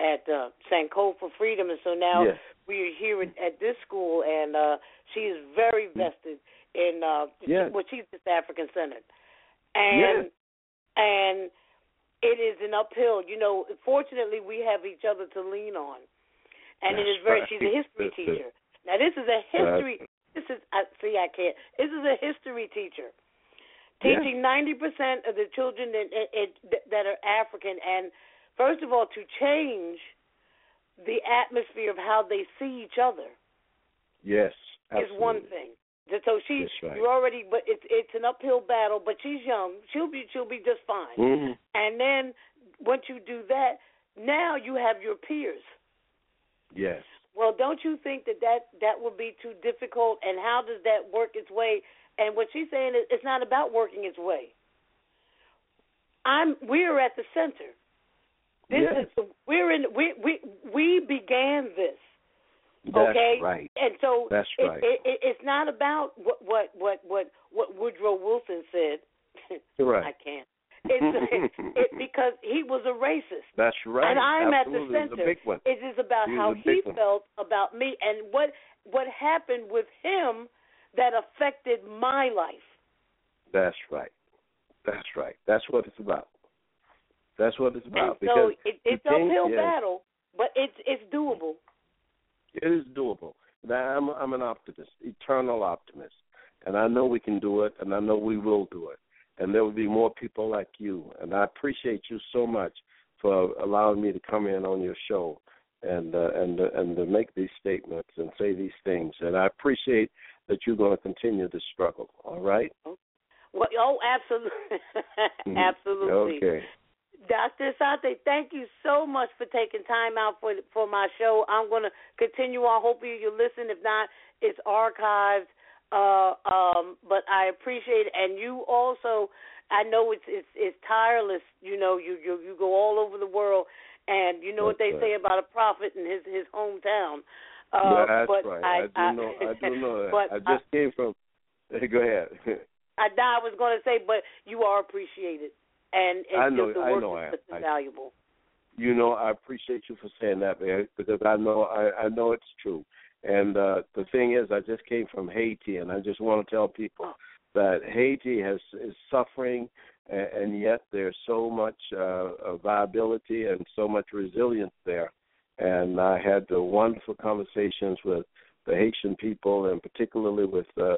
at uh, Sankofa for Freedom, and so now yes. we are here at, at this school, and uh, she is very vested in. Uh, Yes. Well, she's just African centered, and Yes. and it is an uphill. You know, fortunately, we have each other to lean on, and it That's is very. right. She's a history teacher. Now, this is a history. This is I see. I can't. This is a history teacher teaching ninety percent of the children that, that that are African, and first of all, to change the atmosphere of how they see each other Yes. is one thing. So she, That's right. you're already, but it's it's an uphill battle. But she's young; she'll be she'll be just fine. hmm And then once you do that, now you have your peers. Yes. Well, don't you think that that that would be too difficult? And how does that work its way? And what she's saying is, it's not about working its way. I'm. We're at the center. This Yes. is. We're in. We we we began this. That's okay. right. And so That's it, right. it, it, it's not about what what what what what Woodrow Wilson said. Right. I can't. It's it, because he was a racist. That's right. And I'm Absolutely. at the center. one. It is about He how he one. felt about me and what what happened with him that affected my life. That's right. That's right. That's what it's about. That's what it's about. and so because it, it's uphill is- battle, but it's it's doable. It is doable. I'm I'm an optimist, eternal optimist, and I know we can do it, and I know we will do it. And there will be more people like you, and I appreciate you so much for allowing me to come in on your show and uh, and uh, and to make these statements and say these things. And I appreciate that you're going to continue to struggle. All right. Well, oh, absolutely, Mhm. absolutely. Okay. Dr. Asante, thank you so much for taking time out for for my show. I'm going to continue on. Hopefully you listen. If not, it's archived. Uh, um, but I appreciate it, and you also. I know it's it's it's tireless. You know, you you you go all over the world, and you know what they That's say about a prophet in his his hometown. Uh, That's but right. I, I do know. I do know that. but I just came from. Go ahead. I, I was going to say, but you are appreciated, and, and I know- the I work know I is. I- valuable. you know I appreciate you for saying that, man, because I know I, I know it's true. And uh the thing is, I just came from Haiti, and I just want to tell people that Haiti has is suffering, and, and yet there's so much uh, uh, viability and so much resilience there. And I had the wonderful conversations with the Haitian people, and particularly with uh,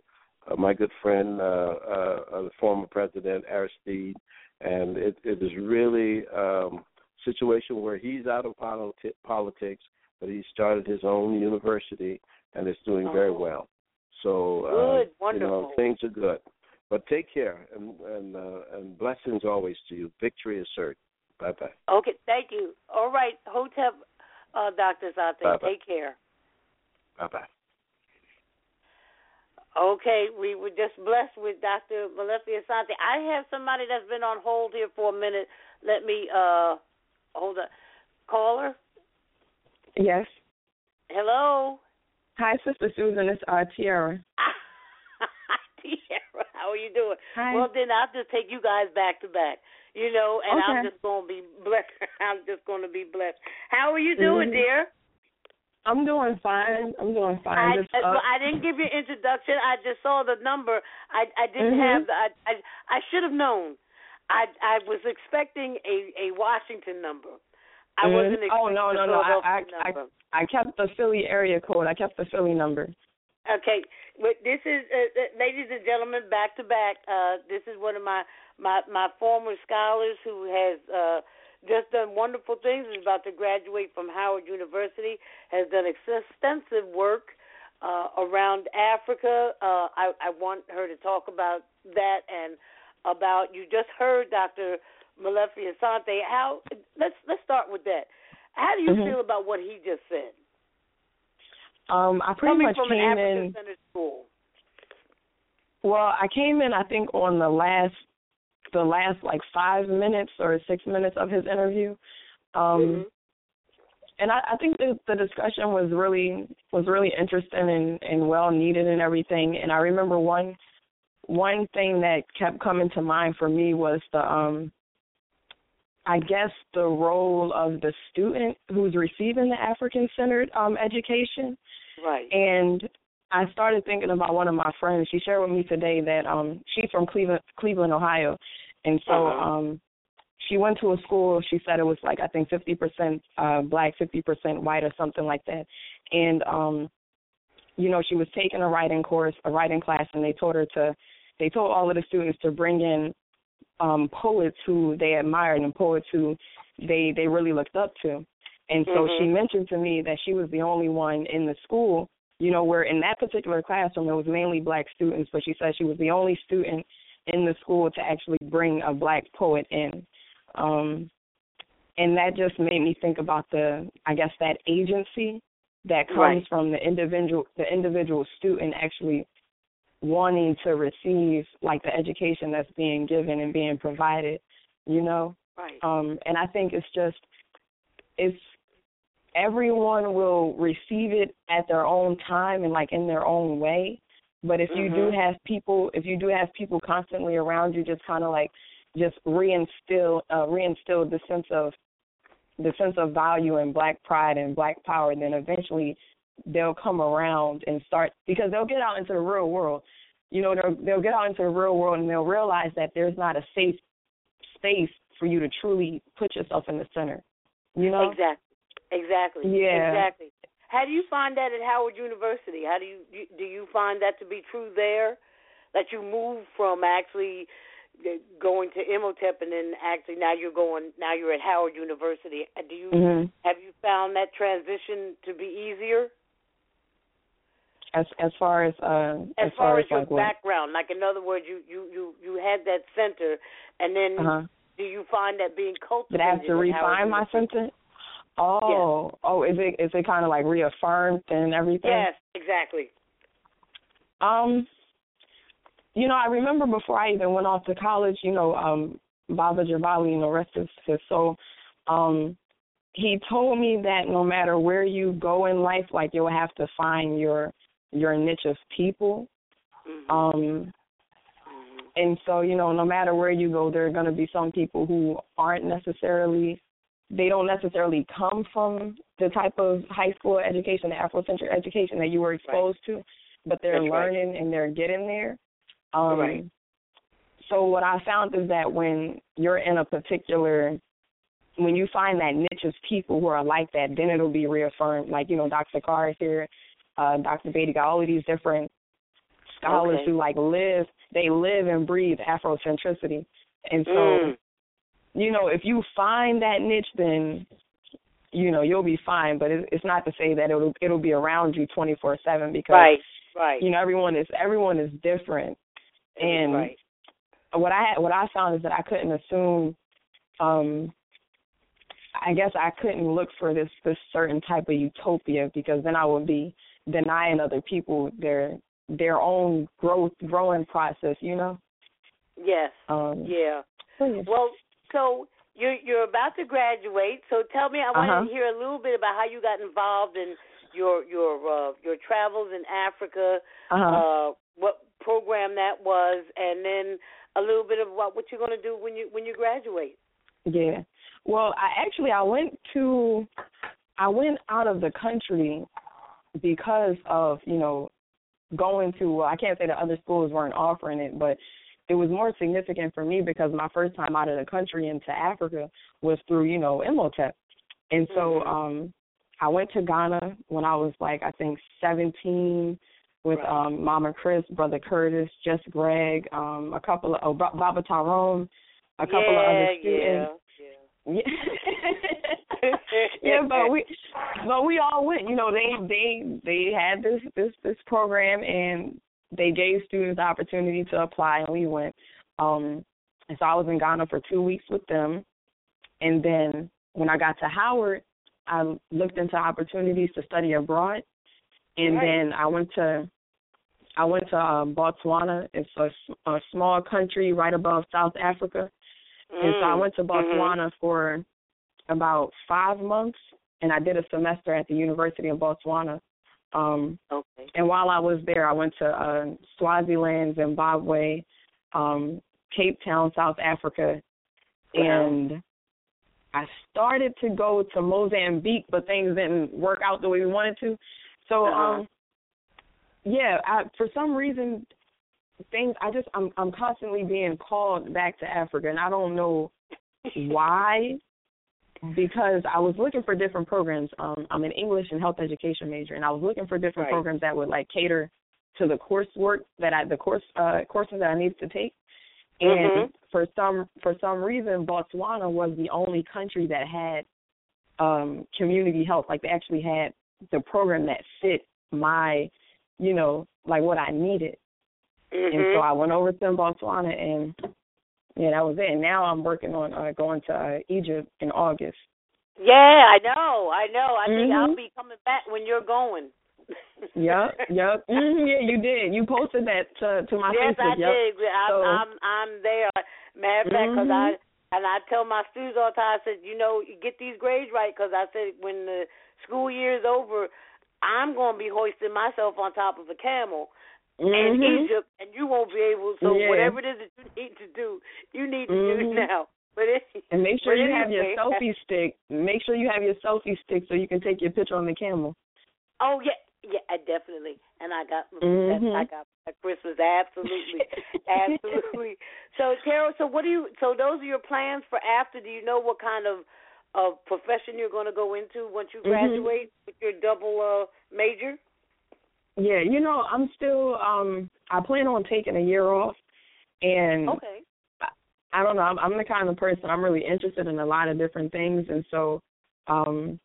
uh, my good friend, uh, uh, uh, the former president Aristide. And it, it is really um, situation where he's out of politi- politics, but he started his own university and it's doing very Oh. well. So uh, Good, you wonderful. know things are good. But take care and and uh, and blessings always to you. Victory is certain. Bye bye. Okay, thank you. All right, Hotep uh, doctors out there, Bye-bye. take care. Bye bye. Okay, we were just blessed with Dr. Molefi Asante. I have somebody that's been on hold here for a minute. Let me uh hold on. Caller. Yes. Hello. Hi, Sister Susan. It's uh, Tiara. Tiara, how are you doing? Hi. Well, then I'll just take you guys back to back. You know, and okay. I'm just gonna be blessed. I'm just gonna be blessed. How are you doing, mm-hmm. dear? I'm doing fine. I'm doing fine. I, just, uh, I didn't give you an introduction. I just saw the number. I I didn't mm-hmm. have the. I I, I should have known. I I was expecting a a Washington number. I mm-hmm. wasn't expecting Oh no no no! I I, number. I I kept the Philly area code. I kept the Philly number. Okay, but this is, uh, uh, ladies and gentlemen, back to back. Uh, this is one of my my my former scholars who has uh, just done wonderful things. Is about to graduate from Howard University. Has done extensive work uh, around Africa. Uh, I, I want her to talk about that and about you just heard Dr. Molefi Asante. How let's let's start with that. How do you mm-hmm. feel about what he just said? Um, I pretty Coming much from came an African in. School. Well, I came in. I think on the last, the last like five minutes or six minutes of his interview. Um, mm-hmm. and I, I think the the discussion was really was really interesting and, and well needed and everything. And I remember one one thing that kept coming to mind for me was the um I guess the role of the student who's receiving the African centered um education. Right. And I started thinking about one of my friends. She shared with me today that um she's from Cleveland Cleveland, Ohio. And so uh-huh. um she went to a school, she said it was like I think fifty percent uh black, fifty percent white or something like that. And um you know, she was taking a writing course, a writing class and they told her to they told all of the students to bring in um poets who they admired and poets who they they really looked up to. And so mm-hmm. she mentioned to me that she was the only one in the school, you know, where in that particular classroom it was mainly black students, but she said she was the only student in the school to actually bring a black poet in. Um and that just made me think about the I guess that agency that comes right. from the individual the individual student actually wanting to receive like the education that's being given and being provided, you know? Right. Um and I think it's just it's everyone will receive it at their own time and like in their own way. But if you mm-hmm. do have people if you do have people constantly around you just kinda like just reinstill uh reinstill the sense of the sense of value and black pride and black power, then eventually they'll come around and start because they'll get out into the real world. You know, they'll they'll get out into the real world and they'll realize that there's not a safe space for you to truly put yourself in the center. You know? Exactly. Exactly. Yeah. Exactly. How do you find that at Howard University? How do you do you find that to be true there? That you move from actually going to Imhotep and then actually now you're going now you're at Howard University. Do you mm-hmm. have you found that transition to be easier? As as far as uh as, as far, far as, as your like what? background, like in other words, you you you you had that center, and then uh-huh. do you find that being cultivated? Did I have to refine my center? Oh, yes. oh, is it is it kind of like reaffirmed and everything? Yes, exactly. Um, you know, I remember before I even went off to college, you know, um, Baba Jabali, you know, rest his, his soul. Um, he told me that no matter where you go in life, like you'll have to find your your niche of people. Mm-hmm. Um, mm-hmm. and so, you know, no matter where you go, there are going to be some people who aren't necessarily, they don't necessarily come from the type of high school education, the Afrocentric education that you were exposed right. to, but they're That's learning right. and they're getting there. Um, right. So what I found is that when you're in a particular, when you find that niche of people who are like that, then it'll be reaffirmed. Like you know, Dr. Carr here, uh, Dr. Beatty got all of these different scholars okay. who like live, they live and breathe Afrocentricity, and so mm. You know, if you find that niche, then you know you'll be fine. But it, it's not to say that it'll it'll be around you twenty four seven because right, right. you know everyone is everyone is different and right. what I what I found is that I couldn't assume um I guess I couldn't look for this this certain type of utopia because then I would be denying other people their their own growth growing process, you know? Yes. Um yeah. Well, so you're you're about to graduate, so tell me. I want Uh-huh. to hear a little bit about how you got involved in your your uh, your travels in Africa. Uh-huh. Uh, what program that was, and then a little bit of what what you're going to do when you when you graduate. Yeah. Well, I actually I went to I went out of the country because of, you know, going to well, I can't say that other schools weren't offering it, but it was more significant for me because my first time out of the country into Africa was through, you know, Imhotep. And so Mhm. um I went to Ghana when I was like I think 17 with Right. um Mama Chris, brother Curtis, just Greg, um a couple of oh, Baba Tyrone, a couple yeah, of other students. Yeah, Yeah. yeah, but we but we all went. You know, they they they had this this this program and they gave students the opportunity to apply and we went. Um and so I was in Ghana for two weeks with them and then when I got to Howard I looked into opportunities to study abroad and Right. then I went to I went to um, Botswana. It's a small country right above South Africa. And so I Mm. went to Mhm. Botswana for about five months, and I did a semester at the University of Botswana. Um, Okay. and while I was there, I went to uh, Swaziland, Zimbabwe, um, Cape Town, South Africa, Wow. and I started to go to Mozambique, but things didn't work out the way we wanted to. So, Uh-huh. um, yeah, I, for some reason, things I just I'm I'm constantly being called back to Africa, and I don't know why. Because I was looking for different programs. Um, I'm an English and health education major, and I was looking for different Right. programs that would like cater to the coursework that I the course uh courses that I needed to take. And Mhm. for some for some reason, Botswana was the only country that had um community health. Like they actually had the program that fit my, you know, like what I needed. And so Mhm. I went over to Botswana, and yeah, that was it. And now I'm working on uh, going to uh, Egypt in August. Yeah, I know. I know. I think I'll Mhm. be coming back when you're going. Yep, yep. hmm yeah, you did. You posted that to to my yes, Facebook. I yep. did. I'm, So- I'm I'm there. Matter of fact, because I Mhm. and I tell my students all the time. I said, you know, you get these grades right because I said when the school year is over, I'm going to be hoisting myself on top of a camel in Mhm. Egypt, and you won't be able. So Yeah. whatever it is that you need to do, you need to do Mhm. now. But it, And make sure you have your selfie stick. Make sure you have your selfie stick so you can take your picture on the camel. Oh yeah, yeah, I definitely. And I got Mhm. I got my Christmas absolutely, absolutely. So Carol, so what do you? So those are your plans for after? Do you know what kind of of profession you're going to go into once you Mhm. graduate with your double uh major? Yeah, you know, I'm still um I plan on taking a year off and Okay. I don't know, I'm I'm the kind of person I'm really interested in a lot of different things and so um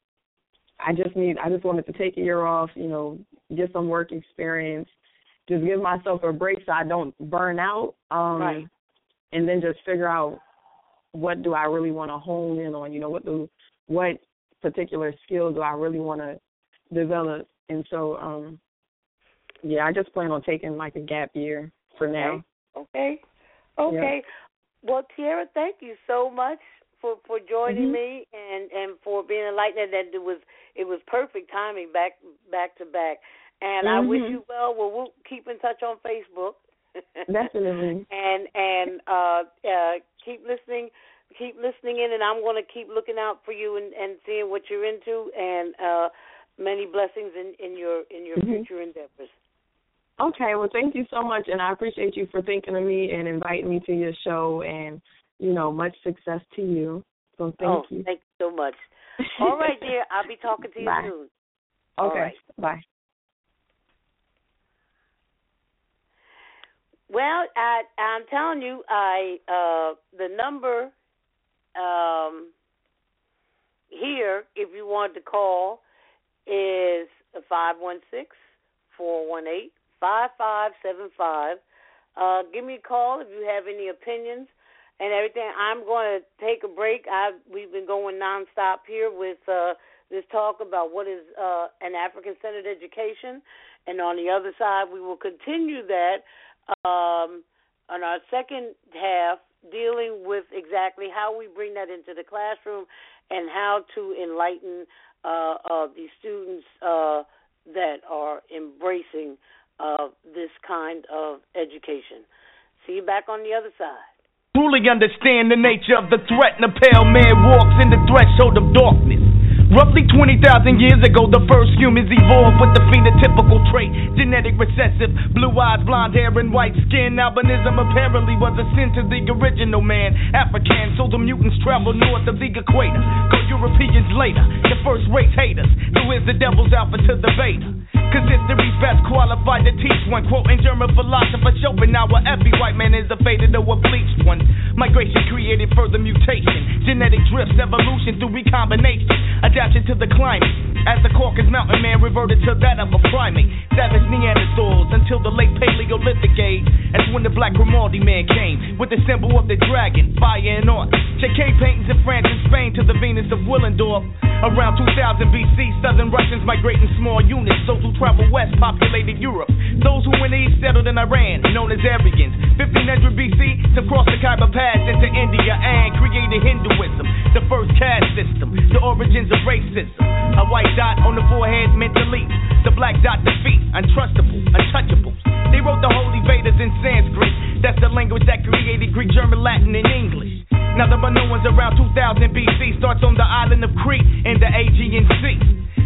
I just need I just wanted to take a year off, you know, get some work experience, just give myself a break so I don't burn out. Um Right. and then just figure out what do I really want to hone in on, you know, what do what particular skill do I really want to develop. And so um yeah, I just plan on taking like a gap year for now. Okay. Okay. Well, Tiara, thank you so much for for joining Mhm. me and and for being enlightened. That it was it was perfect timing back back to back. And I wish Mhm. you well. Well, we'll keep in touch on Facebook. Definitely. and and uh, uh, keep listening, keep listening in, and I'm going to keep looking out for you and, and seeing what you're into, and uh, many blessings in, in your in your Mhm. future endeavors. Okay, well thank you so much and I appreciate you for thinking of me and inviting me to your show and you know, much success to you. So thank oh, you. thank you so much. All right, dear. I'll be talking to you Bye. soon. Okay. right. Bye. Well, I, I'm telling you, I uh, the number um, here, if you want to call, is five one six four one eight five five seven five. Uh, give me a call if you have any opinions and everything. I'm going to take a break. I we've been going nonstop here with uh, this talk about what is uh, an African centered education, and on the other side, we will continue that um, on our second half, dealing with exactly how we bring that into the classroom and how to enlighten uh, uh, the students uh, that are embracing uh, this kind of education. See you back on the other side. Truly understand the nature of the threat, and a pale man walks in the threshold of darkness. Roughly 20,000 years ago, the first humans evolved with the phenotypical trait genetic recessive, blue eyes, blonde hair, and white skin. Albinism apparently was a sin to the original man. African, so the mutants traveled north of the equator. Go Europeans later, the first race haters. Who is the devil's alpha to the beta? Cause history's best qualified to teach one. Quoting German philosopher Schopenhauer, every white man is a faded or a bleached one. Migration created further mutation. Genetic drifts, evolution through recombination. Adaption to the climate. As the Caucasus mountain man reverted to that of a primate. Savage Neanderthals until the late Paleolithic age. That's when the black Grimaldi man came. With the symbol of the dragon, fire and art. J.K. paintings in France and Spain to the Venus of Willendorf. Around 2000 BC, southern Russians migrating small units. Those who traveled west populated Europe. Those who went east settled in Iran, known as Aryans. 1500 BC, to cross the Khyber Pass into India and created Hinduism, the first caste system, the origins of racism. A white dot on the forehead meant delete, the black dot defeat, untrustable, untouchables. They wrote the holy Vedas in Sanskrit. That's the language that created Greek, German, Latin, and English. Now the Minoans around 2000 BC starts on the island of Crete in the Aegean Sea.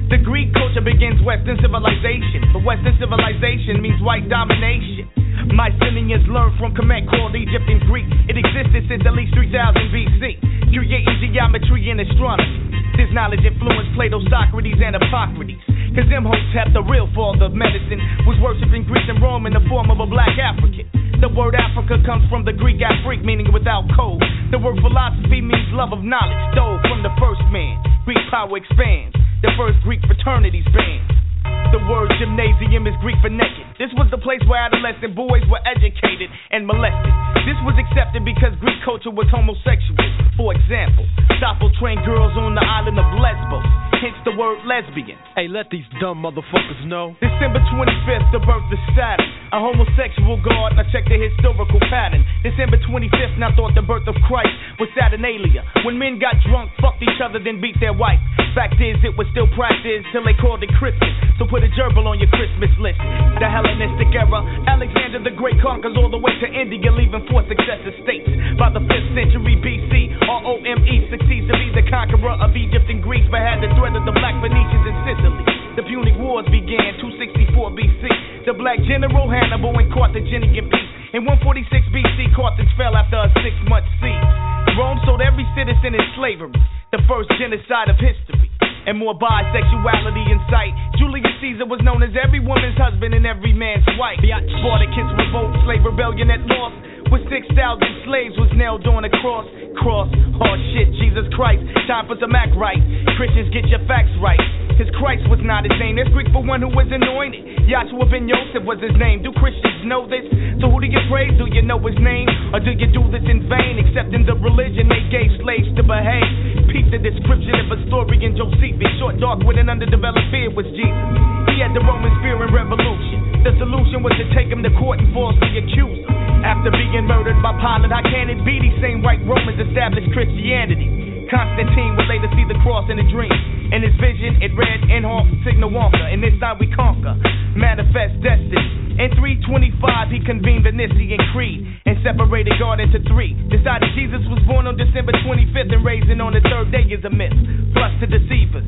The Greek culture begins Western civilization, but Western civilization means white domination. Mycenaeans learned from Kemet called Egypt and Greek. It existed since at least 3000 BC, creating geometry and astronomy. This knowledge influenced Plato, Socrates, and Hippocrates. Cause have the real father of medicine, was worshipping Greece and Rome in the form of a black African. The word Africa comes from the Greek Afrik, meaning without code. The word philosophy means love of knowledge, stole from the first man. Greek power expands. The first Greek fraternities band. The word gymnasium is Greek for naked. This was the place where adolescent boys were educated and molested. This was accepted because Greek culture was homosexual. For example, Stoffel trained girls on the island of Lesbos, hence the word lesbian. Hey, let these dumb motherfuckers know. December 25th, the birth of Saturn, a homosexual god. Now check the historical pattern. December 25th, now thought the birth of Christ was Saturnalia. When men got drunk, fucked each other, then beat their wife. Fact is, it was still practiced till they called it Christmas. So put a gerbil on your Christmas list. The Hellenistic era, Alexander the Great conquers all the way to India, leaving four successive states. By the 5th century BC, R-O-M-E succeeds to be the conqueror of Egypt and Greece, but had the threat the Black Phoenicians in Sicily. The Punic Wars began 264 BC. The black general Hannibal and Carthaginian peace. In 146 BC, Carthage fell after a six-month siege. Rome sold every citizen in slavery, the first genocide of history. And more bisexuality in sight. Julius Caesar was known as every woman's husband and every man's wife. Spartacus revolt, slave rebellion at loss. With 6,000 slaves was nailed on a cross. Cross, hard shit, Jesus Christ. Time for some act right. Christians, get your facts right. His Christ was not his name. That's Greek for one who was anointed. Yahshua ben Yosef was his name. Do Christians know this? So who do you praise? Do you know his name? Or do you do this in vain? Accepting the religion they gave slaves to behave. Peep the description of a story in Josephus. Short, dark, with an underdeveloped beard was Jesus. He had the Roman and revolution. The solution was to take him to court and falsely accuse him. After being murdered by Pilate, how can it be these same white Romans established Christianity? Constantine would later see the cross in a dream. In his vision, it read, In Hoc Signa Wonka, and this time we conquer. Manifest destiny. In 325, he convened the Nicene Creed and separated God into three. Decided Jesus was born on December 25th and raising on the third day is a myth. Plus to deceive us.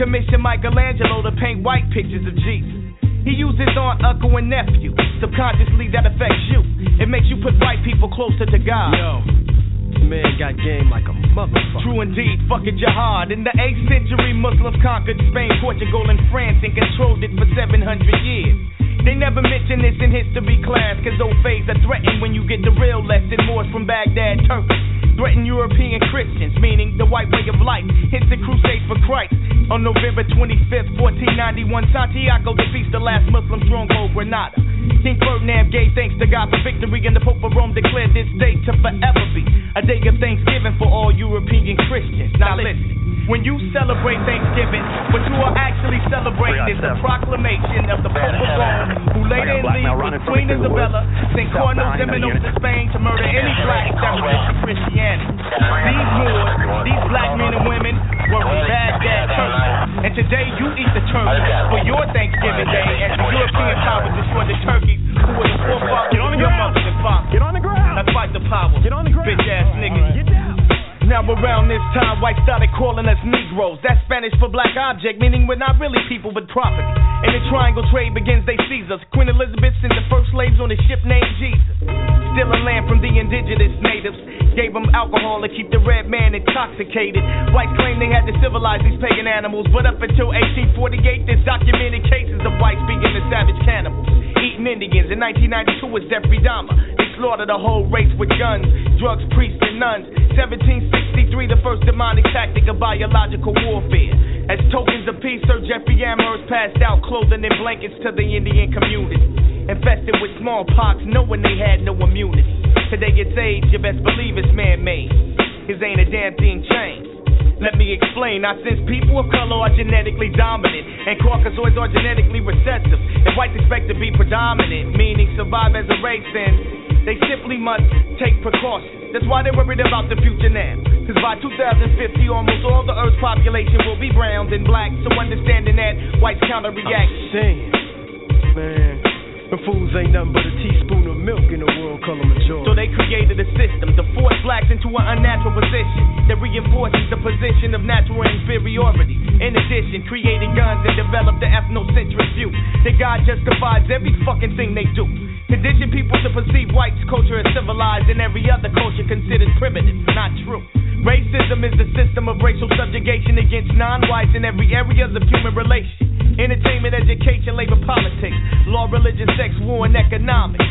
Commissioned Michelangelo to paint white pictures of Jesus. He uses aunt, uncle, and nephew. Subconsciously, that affects you. It makes you put white people closer to God. Yo, this man got game like a motherfucker. True indeed, fuck it jihad. In the 8th century, Muslims conquered Spain, Portugal, and France and controlled it for 700 years. They never mention this in history class, cause old faiths are threatened when you get the real lesson. Moors from Baghdad, Turkey. Threaten European Christians, meaning the white way of life. Hence the crusade for Christ. On November 25th, 1491, Santiago defeats the last Muslim stronghold, Granada. King Ferdinand gave thanks to God for victory, and the Pope of Rome declared this day to forever be a day of thanksgiving for all European Christians. Now listen. When you celebrate Thanksgiving, what you are actually celebrating is the proclamation of the Pope of Rome, who later in league with Queen Isabella sent Cardinal Ximenes to Spain to murder any blacks that resisted Christianity. These Moors, these black men and women, were from Baghdad, Turkey. And today you eat the turkey for your Thanksgiving Day as the European powers destroy the turkeys who were the forefathers of your mother and father. Get on the ground. Let's fight the power. Get on the ground. Bitch ass niggas. Now around this time, whites started calling us Negroes. That's Spanish for black object, meaning we're not really people but property. And the triangle trade begins, they seize us. Queen Elizabeth sent the first slaves on a ship named Jesus. Stealing land from the indigenous natives. Gave them alcohol to keep the red man intoxicated. Whites claim they had to civilize these pagan animals, but up until 1848, there's documented cases of whites being the savage cannibals. Eating Indians. In 1992 was Jeffrey Dahmer. They slaughtered a whole race with guns, drugs, priests, and nuns. 1763, the first demonic tactic of biological warfare. As tokens of peace, Sir Jeffrey Amherst passed out clothing and blankets to the Indian community. Infested with smallpox, knowing they had no immunity. Today it's age, you best believe it's man-made. His ain't a damn thing changed. Let me explain. Now, since people of color are genetically dominant and Caucasoids are genetically recessive, and whites expect to be predominant, meaning survive as a race, then they simply must take precautions. That's why they're worried about the future now. Cause by 2050, almost all the Earth's population will be brown and black. So understanding that, whites counter react. Saying, man, fools ain't nothing but a teaspoon of milk in the world color majority. So they created a system to force blacks into an unnatural position that reinforces the position of natural inferiority. In addition, created guns and developed the ethnocentric view that God justifies every fucking thing they do. Condition people to perceive whites' culture as civilized and every other culture considered primitive. Not true. Racism is the system of racial subjugation against non-whites in every area of human relation. Entertainment, education, labor, politics, law, religion, sex, war, and economics.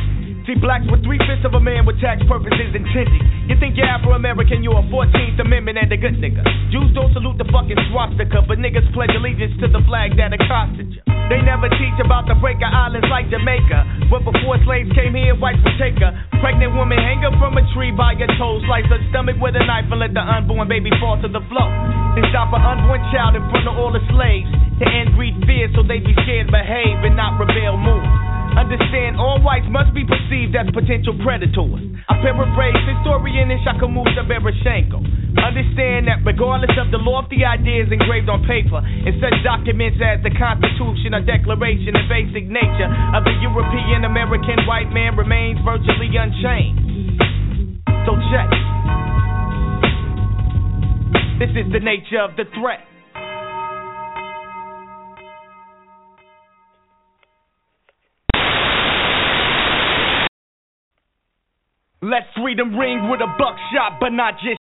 See, blacks were three fifths of a man with tax purposes intended. You think you're Afro American, you're a 14th Amendment and a good nigga. Jews don't salute the fucking swastika, but niggas pledge allegiance to the flag that accosted you. They never teach about the breaker islands like Jamaica. But before slaves came here, whites would take her. Pregnant woman hang her from a tree by her toes, slice her stomach with a knife and let the unborn baby fall to the floor. Then stop an unborn child in front of all the slaves to end breed fear so they be scared, behave, and not rebel, move. Understand all whites must be perceived as potential predators. I paraphrase historian Ishakamusa Barashango. Understand that regardless of the lofty ideas engraved on paper, in such documents as the Constitution or Declaration, the basic nature of the European American white man remains virtually unchanged. So check. This is the nature of the threat. Let freedom ring with a buckshot, but not just.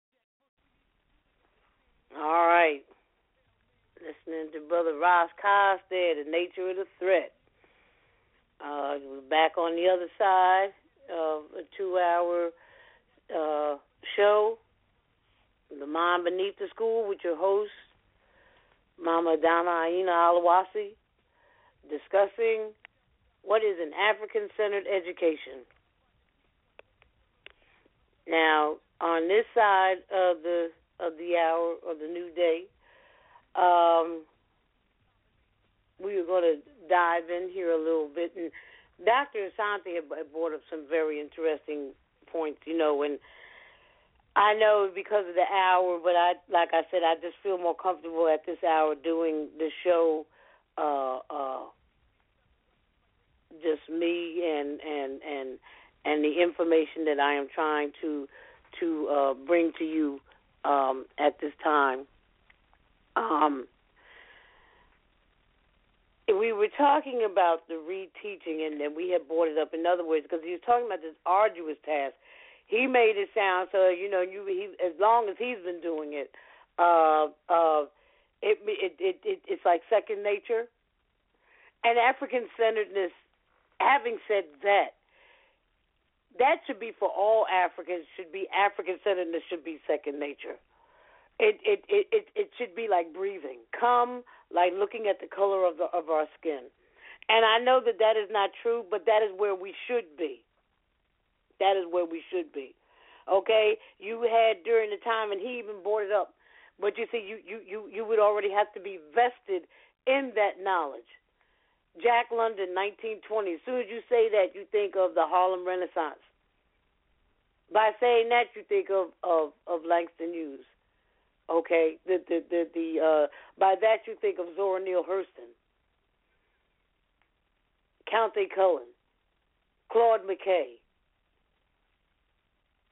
All right. Listening to Brother Ras Kass there, The Nature of the Threat. Uh, we're back on the other side of a two hour uh, show, The Mind Beneath the School, with your host, Mama Donna Aina Alawasi, discussing what is an African centered education. Now, on this side of the of the hour of the new day, um, we are going to dive in here a little bit. And Dr. Asante had brought up some very interesting points, you know, and I know because of the hour, but I, like I said, I just feel more comfortable at this hour doing the show, uh, uh, just me and and and and the information that I am trying to to uh, bring to you um, at this time. Um, we were talking about the reteaching, and then we had brought it up. In other words, because he was talking about this arduous task, he made it sound so you know you he as long as he's been doing it, uh, uh, it, it it it it's like second nature, and African centeredness. Having said that, that should be for all Africans. Should be African centeredness. Should be second nature. It it it it it should be like breathing. Come like looking at the color of the of our skin, And I know that that is not true, but that is where we should be. That is where we should be. Okay, you had during the time, and he even brought it up. But you see, you you you you would already have to be vested in that knowledge. Jack London, 1920. As soon as you say that, you think of the Harlem Renaissance. By saying that, you think of of of Langston Hughes. Okay, the the the, the uh, by that you think of Zora Neale Hurston, Countee Cullen, Claude McKay,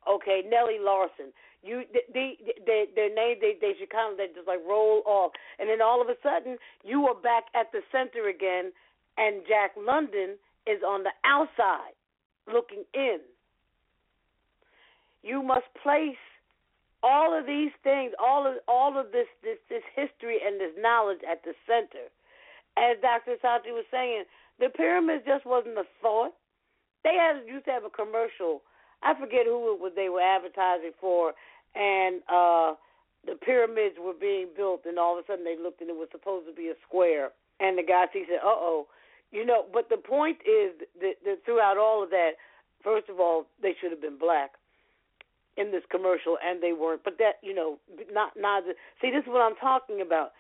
okay, Nellie Larsen. You the the, the their name they they should kind of they just like roll off, and then all of a sudden you are back at the center again, and Jack London is on the outside, looking in. You must place all of these things, all of all of this this this history and this knowledge at the center. As Dr. Asante was saying, the pyramids just wasn't a thought. They had used to have a commercial I forget who it was they were advertising for, and uh the pyramids were being built, and all of a sudden they looked and it was supposed to be a square, and the guy he said, "Uh oh," you know. But the point is that, that throughout all of that, first of all, they should have been black in this commercial, and they weren't. But that you know, not neither. See, this is what I'm talking about.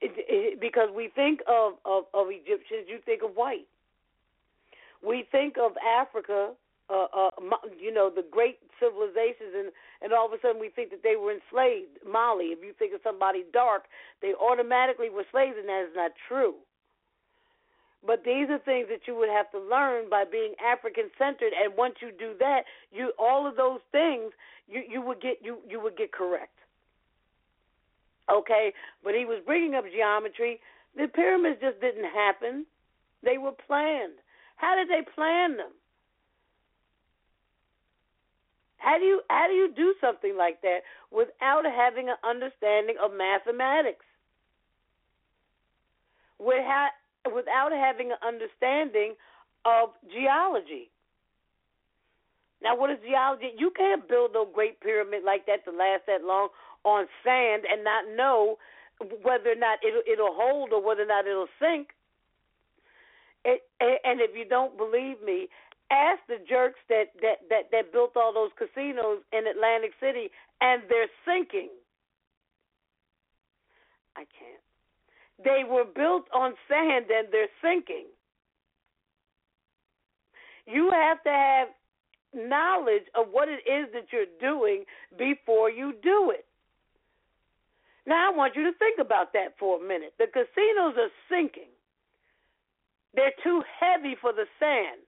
It, it, because we think of, of of Egyptians, you think of white. We think of Africa uh, uh, you know, the great civilizations, and and all of a sudden we think that they were enslaved. Mali, if you think of somebody dark, they automatically were slaves, and that is not true. But these are things that you would have to learn by being African centered, and once you do that, you all of those things you you would get you you would get correct. Okay, but he was bringing up geometry. The pyramids just didn't happen; they were planned. How did they plan them? How do you how do you do something like that without having an understanding of mathematics? Without without having an understanding of geology. Now, what is geology? You can't build no great pyramid like that to last that long on sand and not know whether or not it'll, it'll hold or whether or not it'll sink. It, and if you don't believe me, ask the jerks that, that, that, that built all those casinos in Atlantic City and they're sinking. I can't. They were built on sand and they're sinking. You have to have knowledge of what it is that you're doing before you do it. Now, I want you to think about that for a minute. The casinos are sinking, they're too heavy for the sand.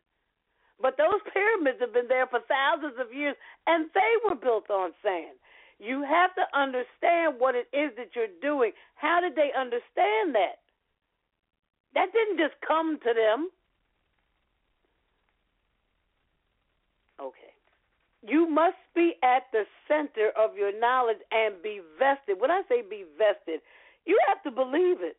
But those pyramids have been there for thousands of years, and they were built on sand. You have to understand what it is that you're doing. How did they understand that? That didn't just come to them. Okay. You must be at the center of your knowledge and be vested. When I say be vested, you have to believe it.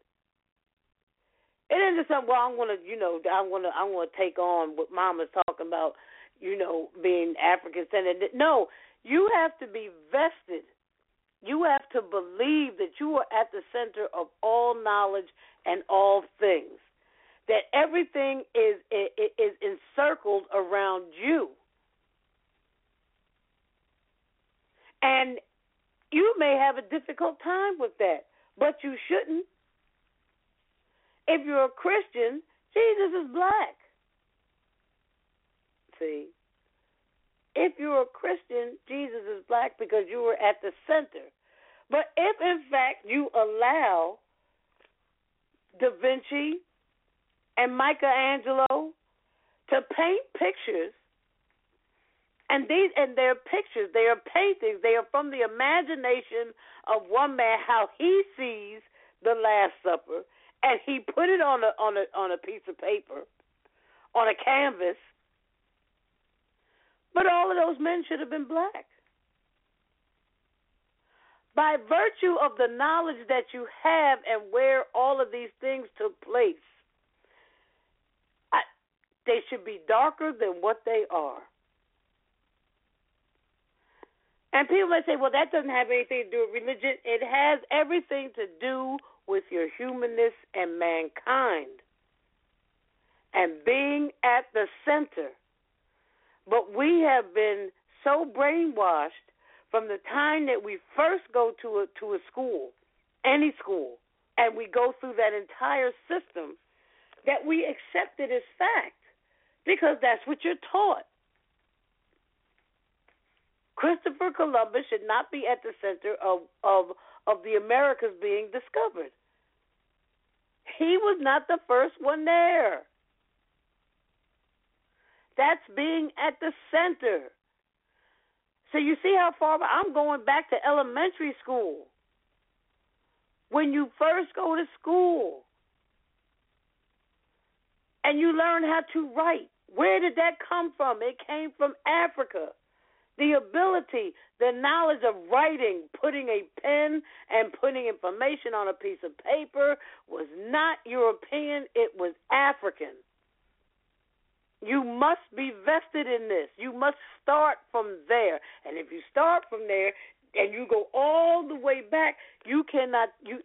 It isn't just something. Well, I'm gonna, you know, I'm gonna, I'm gonna take on what Mama's talking about. You know, being African centered. No, you have to be vested. You have to believe that you are at the center of all knowledge and all things. That everything is is, encircled around you. And you may have a difficult time with that, but you shouldn't. If you're a Christian, Jesus is black. See? If you're a Christian, Jesus is black because you were at the center. But if in fact you allow Da Vinci and Michelangelo to paint pictures and these and they're pictures, they are paintings, they are from the imagination of one man how he sees the Last Supper and he put it on a on a on a piece of paper, on a canvas. But all of those men should have been black. By virtue of the knowledge that you have and where all of these things took place, I, they should be darker than what they are. And people may say, well, that doesn't have anything to do with religion. It has everything to do with your humanness and mankind. and being at the center. But we have been so brainwashed from the time that we first go to a to a school, any school, and we go through that entire system that we accept it as fact because that's what you're taught. Christopher Columbus should not be at the center of of of the Americas being discovered. He was not the first one there. That's being at the center. So you see how far I'm going back to elementary school. When you first go to school and you learn how to write, where did that come from? It came from Africa. The ability, the knowledge of writing, putting a pen and putting information on a piece of paper was not European, it was African. You must be vested in this. You must start from there. And if you start from there and you go all the way back, you cannot you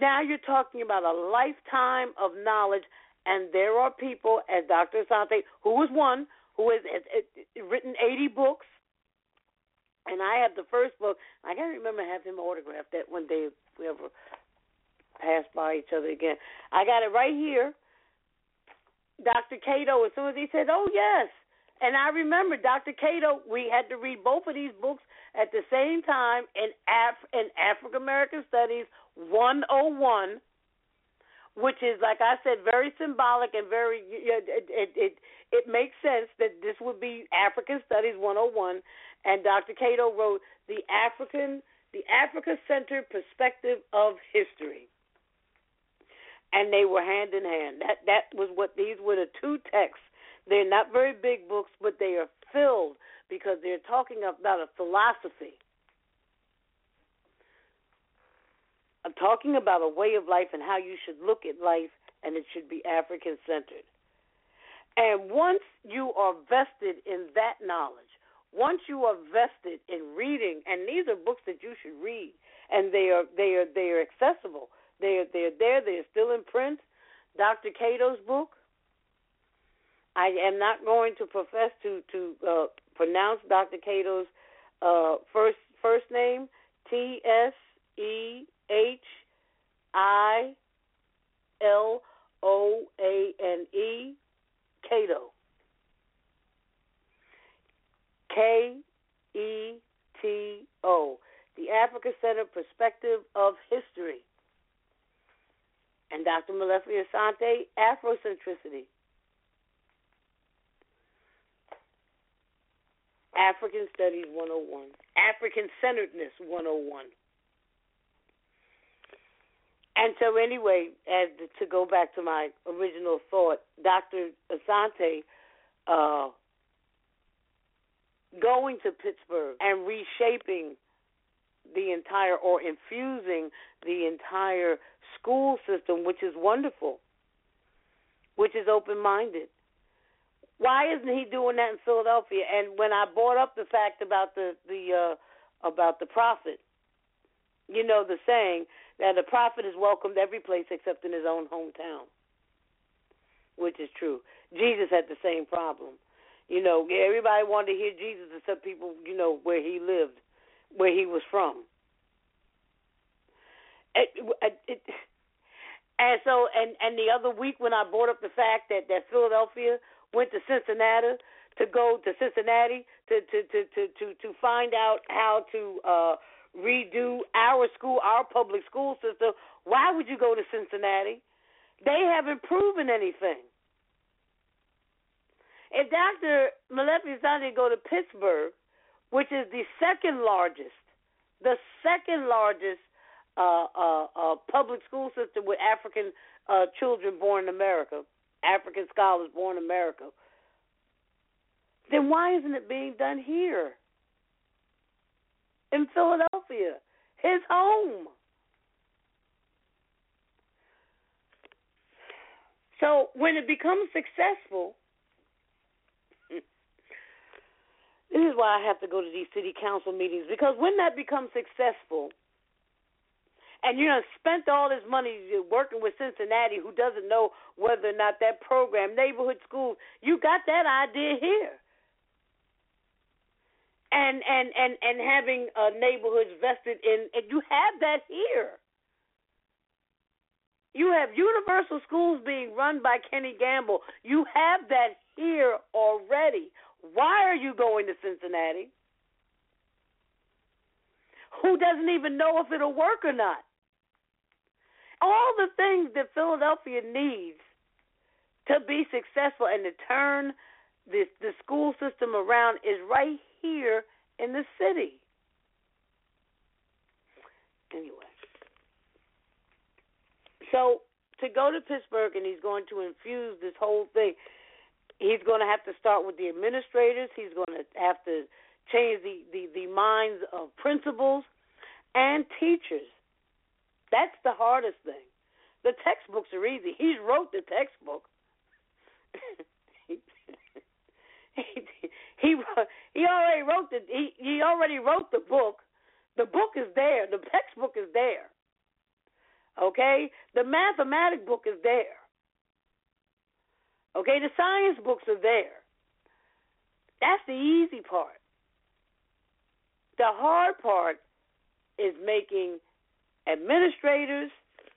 now you're talking about a lifetime of knowledge and there are people as Dr. Asante, who was one, who has written 80 books, and I have the first book. I can't remember having him autograph that one day if we ever pass by each other again. I got it right here. Dr. Keto, as soon as he said, Oh, yes. And I remember Dr. Keto, we had to read both of these books at the same time in, Af- in African American Studies 101, which is, like I said, very symbolic and very, it, it, it, it makes sense that this would be African Studies 101. And Dr. Keto wrote the African, the Africa Center perspective of history and they were hand in hand. That that was what these were the two texts. They're not very big books, but they are filled because they're talking about a philosophy. I'm talking about a way of life and how you should look at life, and it should be African centered. And once you are vested in that knowledge, once you are vested in reading, and these are books that you should read, and they are they are they are accessible. They're they're there. They're still in print. Dr. Keto's book. I am not going to profess to to uh, pronounce Dr. Keto's uh, first first name. T S E H I L O A N E Keto. K E T O. The Africa Center Perspective of History and Dr. Molefi Asante, Afrocentricity. African Studies 101, African Centeredness 101. And so, anyway, as to go back to my original thought, Dr. Asante uh, going to Pittsburgh and reshaping the entire or infusing the entire school system, which is wonderful, which is open minded. Why isn't he doing that in Philadelphia? And when I brought up the fact about the the uh, about the prophet, you know the saying that the prophet is welcomed every place except in his own hometown, which is true. Jesus had the same problem. You know, everybody wanted to hear Jesus except people, you know, where he lived, where he was from. It, it, and so, and and the other week when I brought up the fact that that Philadelphia went to Cincinnati to go to Cincinnati to to to to to, to find out how to uh redo our school, our public school system. Why would you go to Cincinnati? They haven't proven anything. If Dr. Molefi Asante go to Pittsburgh, which is the second largest, the second largest uh, uh, uh, public school system with African uh, children born in America, African scholars born in America, then why isn't it being done here? In Philadelphia, his home. So when it becomes successful, this is why I have to go to these city council meetings because when that becomes successful, and you know spent all this money working with Cincinnati, who doesn't know whether or not that program, neighborhood schools, you got that idea here. And and and and having uh, neighborhoods vested in, and you have that here. You have universal schools being run by Kenny Gamble. You have that here already. Why are you going to Cincinnati? Who doesn't even know if it'll work or not? All the things that Philadelphia needs to be successful and to turn the the school system around is right here in the city. Anyway, so to go to Pittsburgh and he's going to infuse this whole thing, he's going to have to start with the administrators. He's going to have to change the, the, the minds of principals and teachers. That's the hardest thing. The textbooks are easy. He wrote the textbook. he, he he already wrote the he he already wrote the book. The book is there. The textbook is there. Okay? The mathematic book is there. Okay, the science books are there. That's the easy part. The hard part is making administrators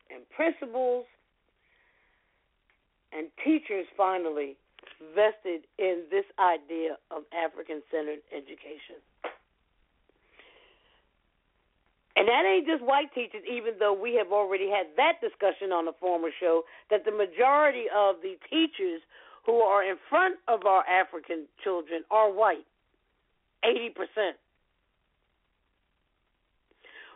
and principals and teachers finally vested in this idea of African centered education. And that ain't just white teachers, even though we have already had that discussion on a former show, that the majority of the teachers who are in front of our African children are white. 80%.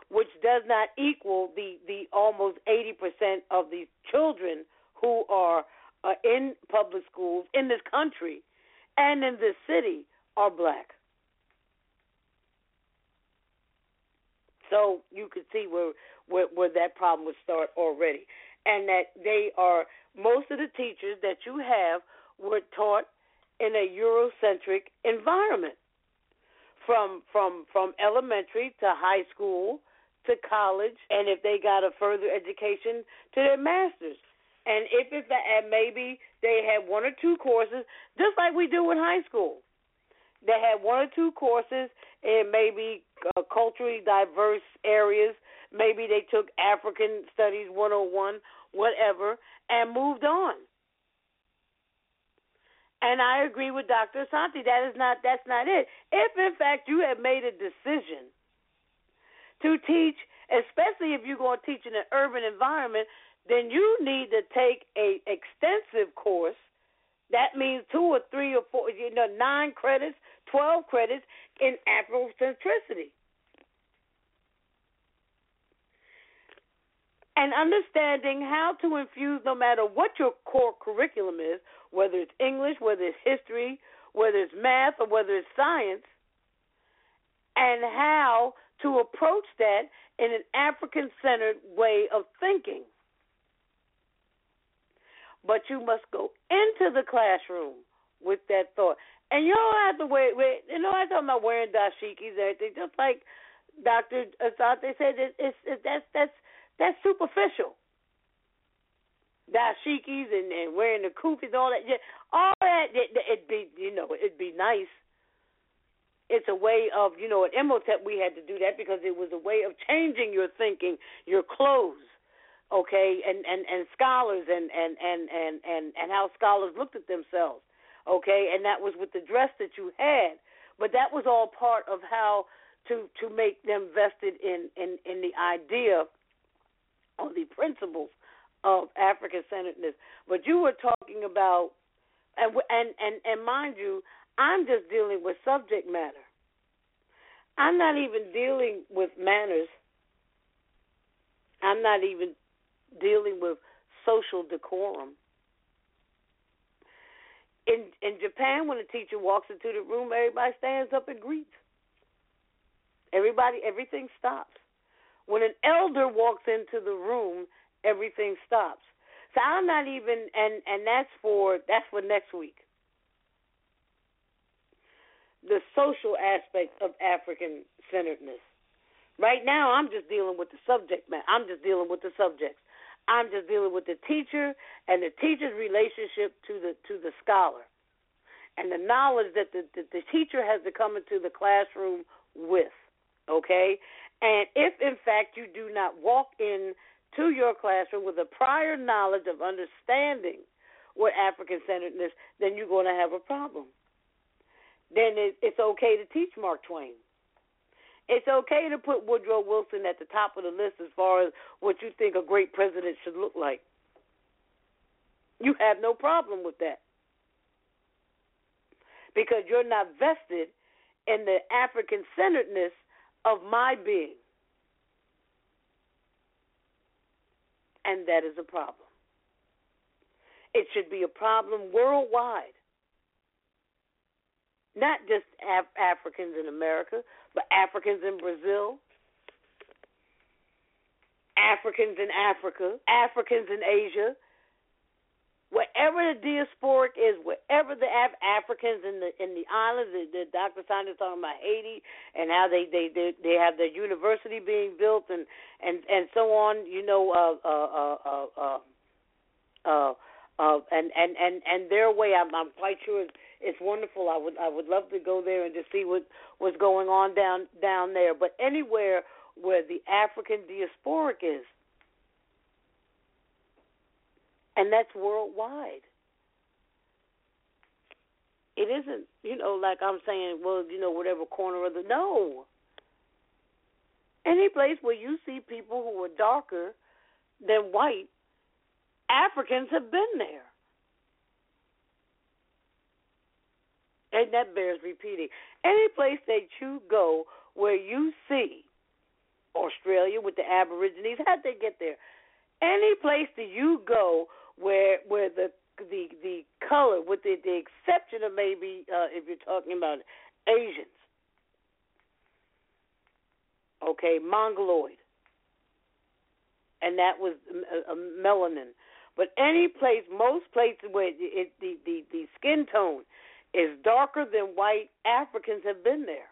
Which does not equal the, the almost 80% of the children who are uh, in public schools in this country and in this city are black. So you could see where, where where that problem would start already, and that they are most of the teachers that you have were taught in a Eurocentric environment, from from from elementary to high school to college, and if they got a further education to their masters. And if it and maybe they had one or two courses, just like we do in high school. They had one or two courses in maybe uh, culturally diverse areas. Maybe they took African Studies 101, whatever, and moved on. And I agree with Dr. Asante. That is not that's not it. If in fact you have made a decision to teach, especially if you're going to teach in an urban environment, then you need to take a extensive course. That means two or three or four, you know, nine credits 12 credits in Afrocentricity. And understanding how to infuse no matter what your core curriculum is, whether it's English, whether it's history, whether it's math, or whether it's science, and how to approach that in an African centered way of thinking. But you must go into the classroom with that thought. And you don't have to wear, wear you know, I'm talking about wearing dashikis and everything. Just like Doctor Asante said, it, it's it, that's that's that's superficial. Dashikis and, and wearing the kufis, all that, yeah, all that. It, it'd be, you know, it'd be nice. It's a way of, you know, at Imhotep we had to do that because it was a way of changing your thinking, your clothes okay and and and scholars and and and and and how scholars looked at themselves okay, and that was with the dress that you had. But that was all part of how to to make them vested in in in the idea or the principles of African centeredness. But you were talking about, and and and and mind you, I'm just dealing with subject matter. I'm not even dealing with manners. I'm not even dealing with social decorum in in Japan, when a teacher walks into the room, everybody stands up and greets. Everybody, everything stops. When an elder walks into the room, everything stops. So I'm not even, and and that's for that's for next week. The social aspect of African centeredness. Right now, I'm just dealing with the subject matter. I'm just dealing with the subjects. I'm just dealing with the teacher and the teacher's relationship to the to the scholar, and the knowledge that the, the, the teacher has to come into the classroom with. Okay, and if in fact you do not walk in to your classroom with a prior knowledge of understanding what African centeredness, then you're going to have a problem. Then it, it's okay to teach Mark Twain. It's okay to put Woodrow Wilson at the top of the list as far as what you think a great president should look like. You have no problem with that. Because you're not vested in the African centeredness of my being. And that is a problem. It should be a problem worldwide. Not just Af- Africans in America, but Africans in Brazil, Africans in Africa, Africans in Asia, wherever the diasporic is, wherever the Af- Africans in the in the islands, the, the Dr. Sanders talking about Haiti and how they they they, they have their university being built and and and so on. You know, uh uh uh uh. uh, uh uh, and and and and their way, I'm I'm quite sure it's wonderful. I would I would love to go there and just see what what's going on down down there. But anywhere where the African diasporic is, and that's worldwide. It isn't, you know, like I'm saying, well, you know, whatever corner of the no. Any place where you see people who are darker than white, Africans have been there. And that bears repeating. Any place that you go where you see Australia with the Aborigines, how'd they get there? Any place that you go where where the the the color, with the the exception of maybe uh, if you're talking about Asians, okay, mongoloid, and that was a, a melanin. But any place, most places where it, it, the the the skin tone is darker than white, Africans have been there.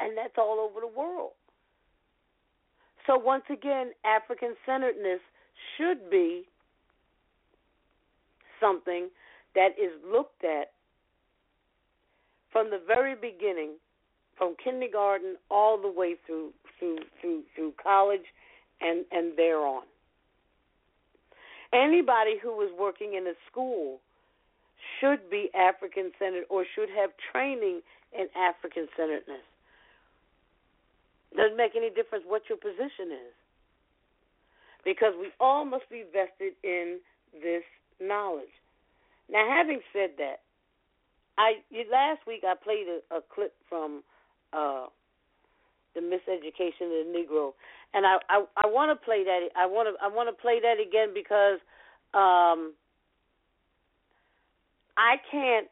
And that's all over the world. So, once again, African centeredness should be something that is looked at from the very beginning, from kindergarten all the way through through through through college and and thereon. Anybody who is working in a school should be African centered or should have training in African centeredness. Doesn't make any difference what your position is. Because we all must be vested in this knowledge. Now, having said that, I last week I played a, a clip from uh, the Miseducation of the Negro, and I I, I want to play that. I want to I want to play that again because um, I can't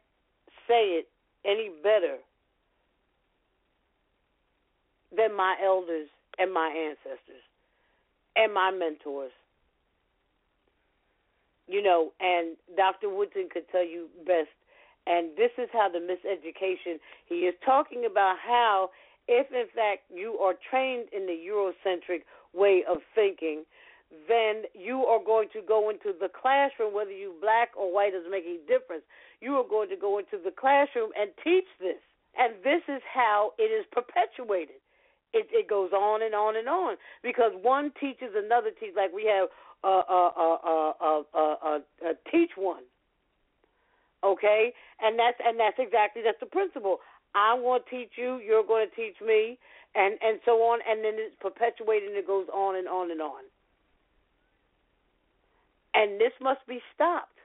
say it any better than my elders and my ancestors and my mentors. You know, and Dr. Woodson could tell you best. And this is how the miseducation, he is talking about how, if in fact you are trained in the Eurocentric way of thinking, then you are going to go into the classroom, whether you black or white doesn't make any difference. You are going to go into the classroom and teach this. And this is how it is perpetuated. It, it goes on and on and on because one teaches another teach. Like we have a uh, uh, uh, teach one, okay, and that's and that's exactly that's the principle. I want to teach you. You're going to teach me, and and so on. And then it's perpetuated. And it goes on and on and on and this must be stopped.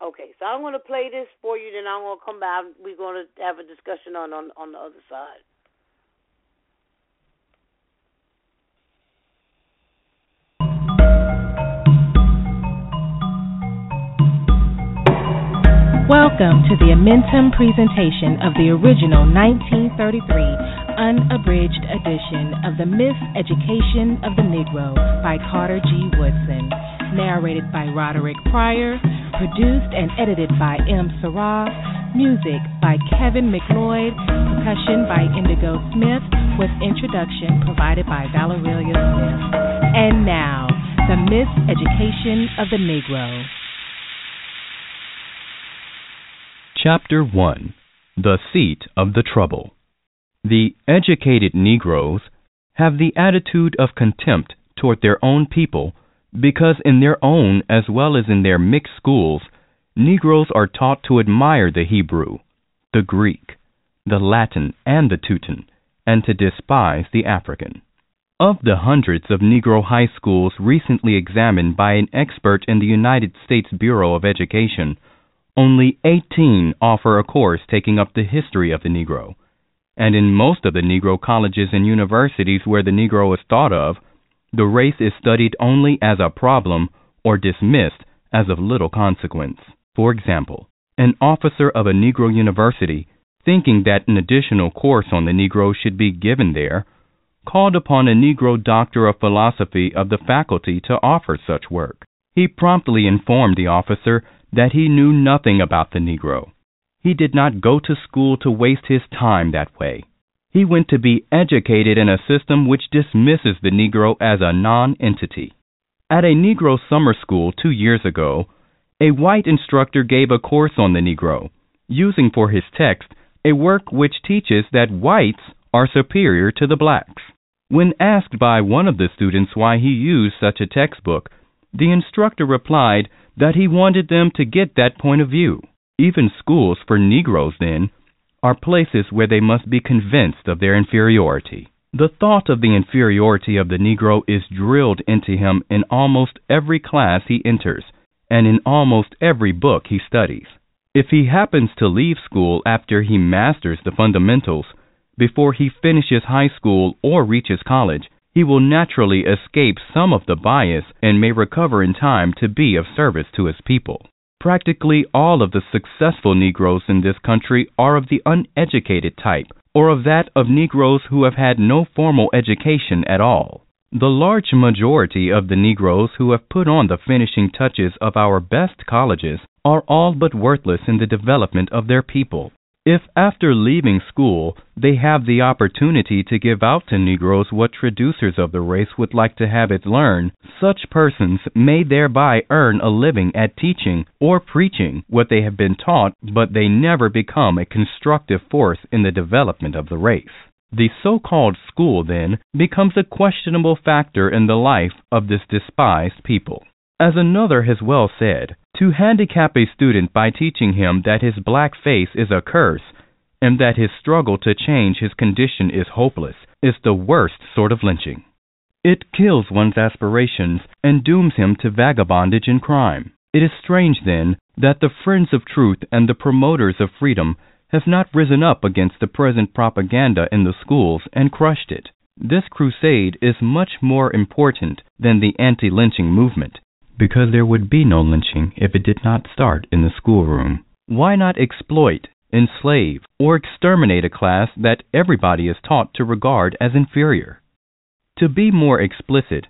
Okay, so I'm going to play this for you, then I'm going to come back. We're going to have a discussion on on, on the other side. Welcome to the Amentum presentation of the original 1933 unabridged edition of The Miseducation of the Negro by Carter G. Woodson, narrated by Roderick Pryor, produced and edited by M. Sarah, Music by Kevin MacLeod, percussion by Indigo Smith, with introduction provided by Valeria Smith. And now, the Miseducation of the Negro. Chapter 1 The Seat of the Trouble. The educated Negroes have the attitude of contempt toward their own people because, in their own as well as in their mixed schools, Negroes are taught to admire the Hebrew, the Greek, the Latin, and the Teuton, and to despise the African. Of the hundreds of Negro high schools recently examined by an expert in the United States Bureau of Education, only 18 offer a course taking up the history of the Negro. And in most of the Negro colleges and universities where the Negro is thought of, the race is studied only as a problem or dismissed as of little consequence. For example, an officer of a Negro university, thinking that an additional course on the Negro should be given there, called upon a Negro doctor of philosophy of the faculty to offer such work. He promptly informed the officer that he knew nothing about the Negro. He did not go to school to waste his time that way. He went to be educated in a system which dismisses the Negro as a non entity. At a Negro summer school two years ago, a white instructor gave a course on the Negro, using for his text a work which teaches that whites are superior to the blacks. When asked by one of the students why he used such a textbook, the instructor replied that he wanted them to get that point of view. Even schools for Negroes, then, are places where they must be convinced of their inferiority. The thought of the inferiority of the Negro is drilled into him in almost every class he enters and in almost every book he studies. If he happens to leave school after he masters the fundamentals, before he finishes high school or reaches college, he will naturally escape some of the bias and may recover in time to be of service to his people. Practically all of the successful Negroes in this country are of the uneducated type, or of that of Negroes who have had no formal education at all. The large majority of the Negroes who have put on the finishing touches of our best colleges are all but worthless in the development of their people. If after leaving school they have the opportunity to give out to Negroes what traducers of the race would like to have it learn, such persons may thereby earn a living at teaching or preaching what they have been taught, but they never become a constructive force in the development of the race. The so called school, then, becomes a questionable factor in the life of this despised people. As another has well said, to handicap a student by teaching him that his black face is a curse and that his struggle to change his condition is hopeless is the worst sort of lynching. It kills one's aspirations and dooms him to vagabondage and crime. It is strange, then, that the friends of truth and the promoters of freedom have not risen up against the present propaganda in the schools and crushed it. This crusade is much more important than the anti lynching movement, because there would be no lynching if it did not start in the schoolroom. Why not exploit, enslave, or exterminate a class that everybody is taught to regard as inferior? To be more explicit,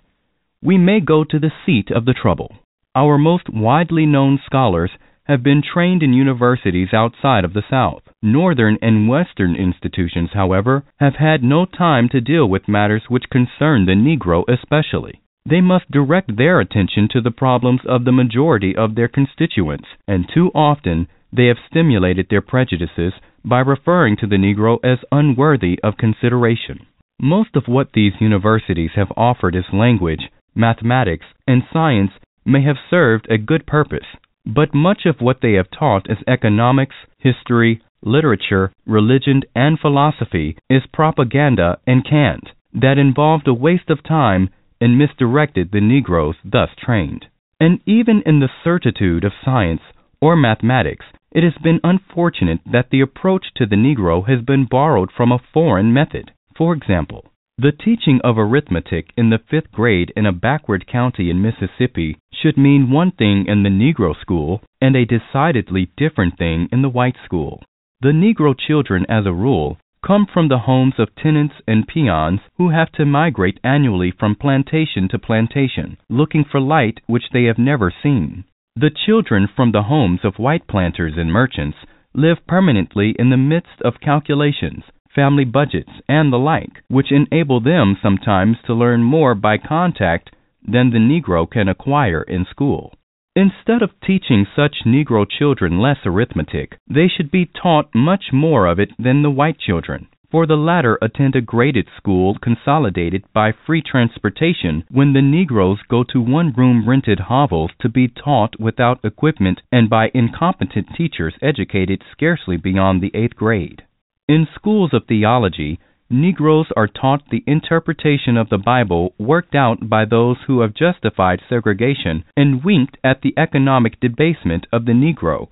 we may go to the seat of the trouble. Our most widely known scholars have been trained in universities outside of the South. Northern and Western institutions, however, have had no time to deal with matters which concern the Negro especially. They must direct their attention to the problems of the majority of their constituents, and too often they have stimulated their prejudices by referring to the Negro as unworthy of consideration. Most of what these universities have offered as language, mathematics, and science may have served a good purpose, but much of what they have taught as economics, history, literature, religion, and philosophy is propaganda and cant that involved a waste of time and misdirected the Negroes thus trained. And even in the certitude of science or mathematics, it has been unfortunate that the approach to the Negro has been borrowed from a foreign method. For example, the teaching of arithmetic in the fifth grade in a backward county in Mississippi should mean one thing in the Negro school and a decidedly different thing in the white school. The Negro children, as a rule, come from the homes of tenants and peons who have to migrate annually from plantation to plantation, looking for light which they have never seen. The children from the homes of white planters and merchants live permanently in the midst of calculations, family budgets, and the like, which enable them sometimes to learn more by contact than the Negro can acquire in school. Instead of teaching such Negro children less arithmetic, they should be taught much more of it than the white children for the latter attend a graded school consolidated by free transportation when the Negroes go to one room rented hovels to be taught without equipment and by incompetent teachers educated scarcely beyond the eighth grade. In schools of theology, Negroes are taught the interpretation of the Bible worked out by those who have justified segregation and winked at the economic debasement of the Negro,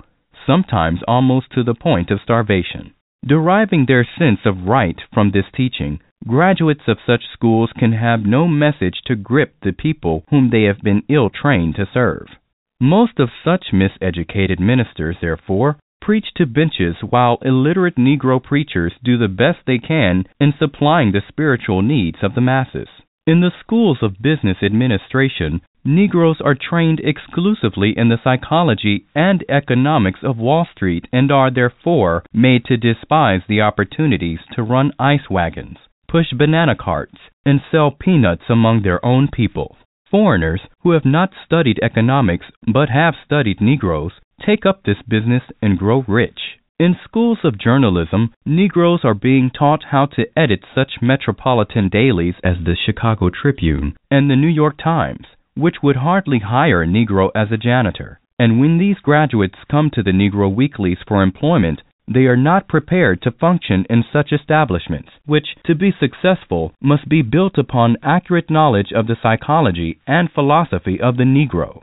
sometimes almost to the point of starvation. Deriving their sense of right from this teaching, graduates of such schools can have no message to grip the people whom they have been ill trained to serve. Most of such miseducated ministers, therefore, preach to benches while illiterate Negro preachers do the best they can in supplying the spiritual needs of the masses. In the schools of business administration, Negroes are trained exclusively in the psychology and economics of Wall Street and are therefore made to despise the opportunities to run ice wagons, push banana carts, and sell peanuts among their own people. Foreigners who have not studied economics but have studied Negroes take up this business and grow rich. In schools of journalism, Negroes are being taught how to edit such metropolitan dailies as the Chicago Tribune and the New York Times, which would hardly hire a Negro as a janitor. And when these graduates come to the Negro weeklies for employment, they are not prepared to function in such establishments, which, to be successful, must be built upon accurate knowledge of the psychology and philosophy of the Negro.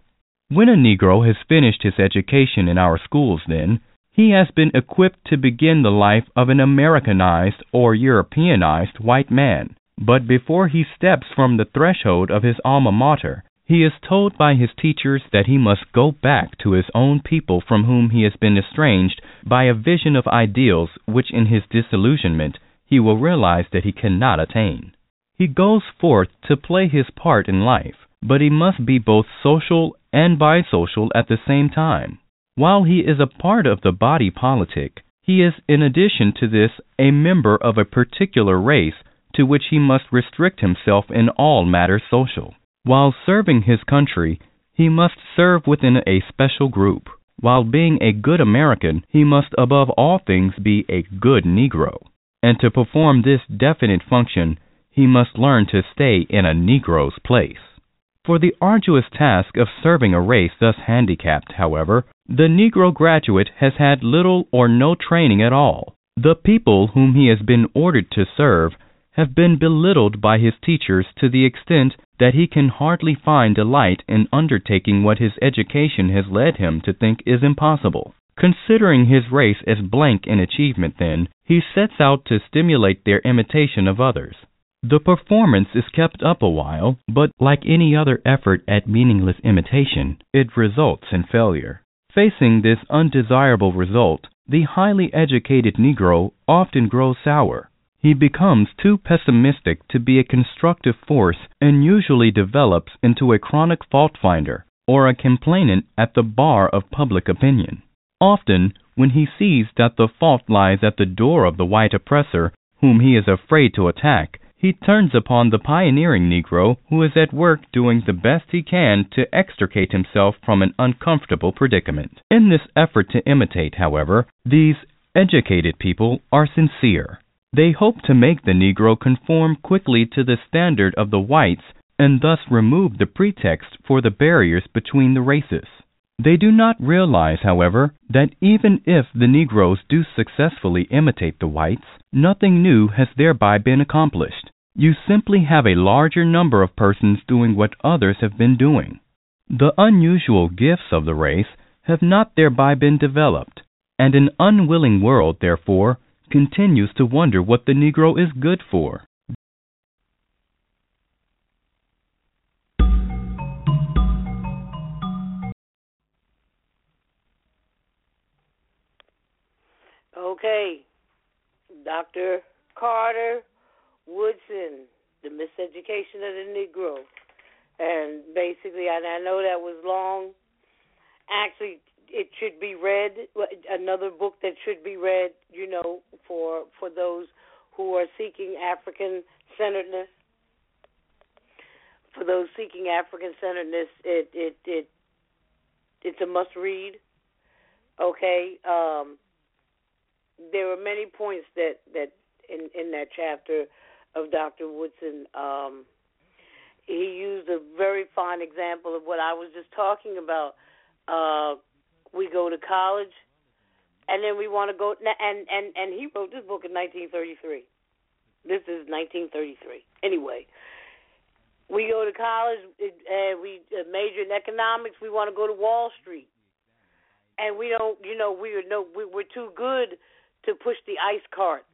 When a Negro has finished his education in our schools, then, he has been equipped to begin the life of an Americanized or Europeanized white man. But before he steps from the threshold of his alma mater, he is told by his teachers that he must go back to his own people from whom he has been estranged by a vision of ideals which in his disillusionment he will realize that he cannot attain. He goes forth to play his part in life, but he must be both social and bisocial at the same time. While he is a part of the body politic, he is in addition to this a member of a particular race to which he must restrict himself in all matters social. While serving his country, he must serve within a special group. While being a good American, he must above all things be a good Negro. And to perform this definite function, he must learn to stay in a Negro's place. For the arduous task of serving a race thus handicapped, however, the Negro graduate has had little or no training at all. The people whom he has been ordered to serve have been belittled by his teachers to the extent that he can hardly find delight in undertaking what his education has led him to think is impossible. Considering his race as blank in achievement, then, he sets out to stimulate their imitation of others. The performance is kept up a while, but like any other effort at meaningless imitation, it results in failure. Facing this undesirable result, the highly educated Negro often grows sour. He becomes too pessimistic to be a constructive force and usually develops into a chronic fault finder or a complainant at the bar of public opinion. Often, when he sees that the fault lies at the door of the white oppressor whom he is afraid to attack, he turns upon the pioneering Negro who is at work doing the best he can to extricate himself from an uncomfortable predicament. In this effort to imitate, however, these educated people are sincere. They hope to make the Negro conform quickly to the standard of the whites and thus remove the pretext for the barriers between the races. They do not realize, however, that even if the Negroes do successfully imitate the whites, nothing new has thereby been accomplished. You simply have a larger number of persons doing what others have been doing. The unusual gifts of the race have not thereby been developed, and an unwilling world, therefore, continues to wonder what the Negro is good for. Okay, Dr. Carter Woodson, The Miseducation of the Negro. And basically, and I know that was long. Actually, it should be read. Another book that should be read, you know, for for those who are seeking African centeredness. For those seeking African centeredness, it it it it's a must read. Okay, um, there are many points that that in in that chapter of Dr. Woodson. Um, he used a very fine example of what I was just talking about. Uh, we go to college, and then we want to go. And and and he wrote this book in 1933. This is 1933. Anyway, we go to college. and we major in economics. We want to go to Wall Street, and we don't. You know, we are no. We, we're too good to push the ice cart.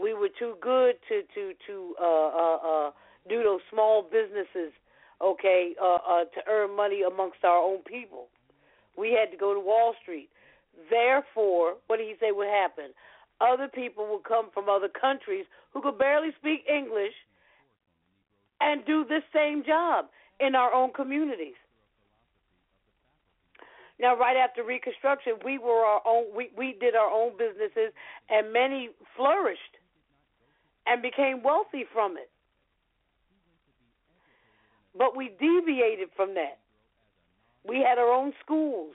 We were too good to to to uh, uh, uh, do those small businesses, okay, uh, uh, to earn money amongst our own people. We had to go to Wall Street. Therefore, what did he say would happen? Other people would come from other countries who could barely speak English and do this same job in our own communities. Now, right after Reconstruction, we were our own. We we did our own businesses, and many flourished and became wealthy from it. But we deviated from that. We had our own schools.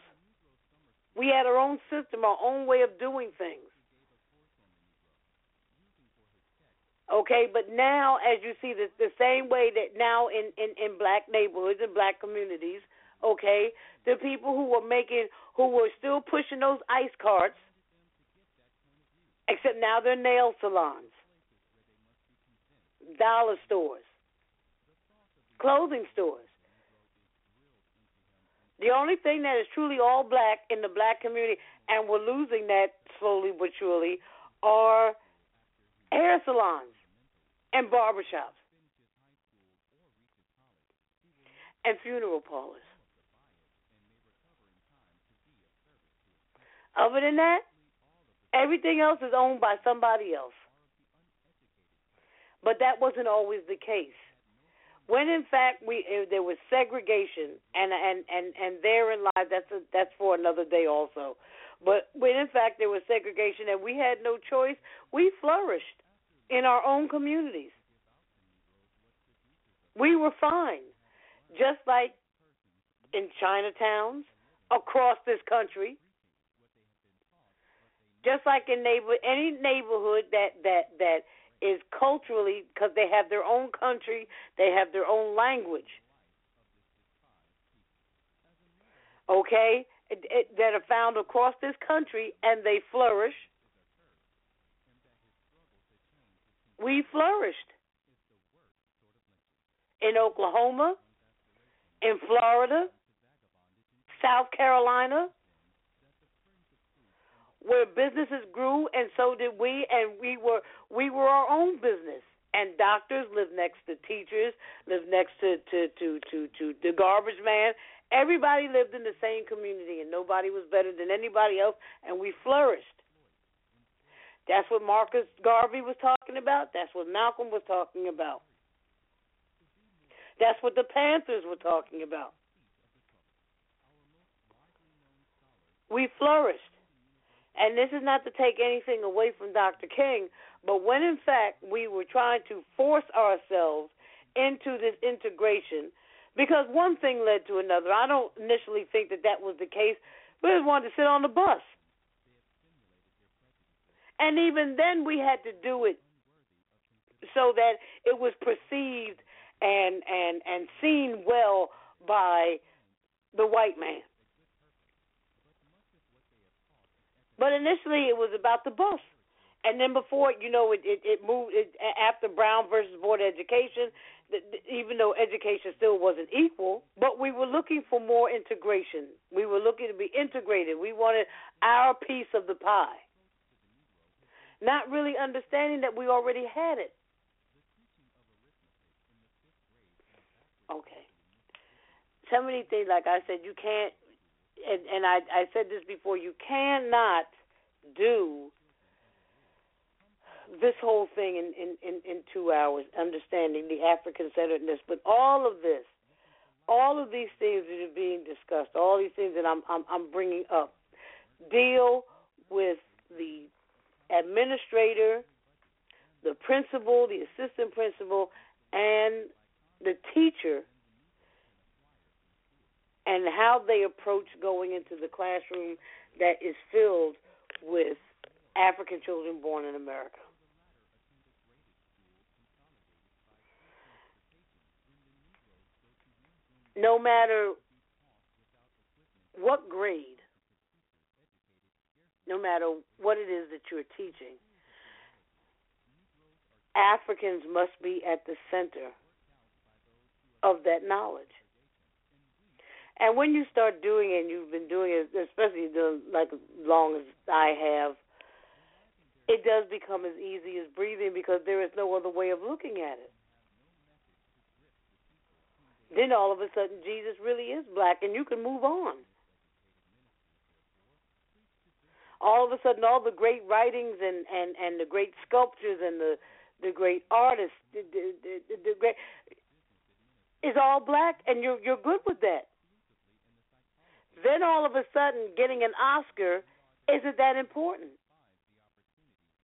We had our own system, our own way of doing things. Okay, but now, as you see, the, the same way that now in, in, in black neighborhoods and black communities, okay, the people who were making, who were still pushing those ice carts, except now they're nail salons, dollar stores, clothing stores. The only thing that is truly all black in the black community, and we're losing that slowly but surely, are hair salons and barbershops and funeral parlors. Other than that, everything else is owned by somebody else. But that wasn't always the case. When in fact we uh, there was segregation, and and and and therein lies that's a, that's for another day also. But when in fact there was segregation and we had no choice, we flourished in our own communities. We were fine, just like in Chinatowns across this country, just like in neighbor any neighborhood that that that is culturally because they have their own country, they have their own language. Okay, it, it, that are found across this country and they flourish. We flourished in Oklahoma, in Florida, South Carolina, where businesses grew and so did we and we were we were our own business. And doctors lived next to teachers lived next to to to to to the garbage man. Everybody lived in the same community and nobody was better than anybody else and we flourished. That's what Marcus Garvey was talking about. That's what Malcolm was talking about. That's what the Panthers were talking about. We flourished and this is not to take anything away from Dr. King, but when in fact we were trying to force ourselves into this integration, because one thing led to another. I don't initially think that that was the case. We just wanted to sit on the bus. And even then, we had to do it so that it was perceived and and and seen well by the white man. But initially, it was about the bus, and then before you know, it it, it moved it, after Brown versus Board of Education. Even though education still wasn't equal, but we were looking for more integration. We were looking to be integrated. We wanted our piece of the pie, not really understanding that we already had it. Okay. So many things, like I said, you can't and, and I, I said this before, you cannot do this whole thing in, in, in, in two hours, understanding the African centeredness. But all of this, all of these things that are being discussed, all these things that I'm I'm, I'm bringing up, deal with the administrator, the principal, the assistant principal, and the teacher, and how they approach going into the classroom that is filled with African children born in America. No matter what grade, no matter what it is that you're teaching, Africans must be at the center of that knowledge. And when you start doing it, and you've been doing it, especially the, like as long as I have, it does become as easy as breathing because there is no other way of looking at it. Then all of a sudden, Jesus really is black, and you can move on. All of a sudden, all the great writings and and and the great sculptures and the the great artists, the, the, the, the great is all black, and you're you're good with that. Then all of a sudden, getting an Oscar isn't that important,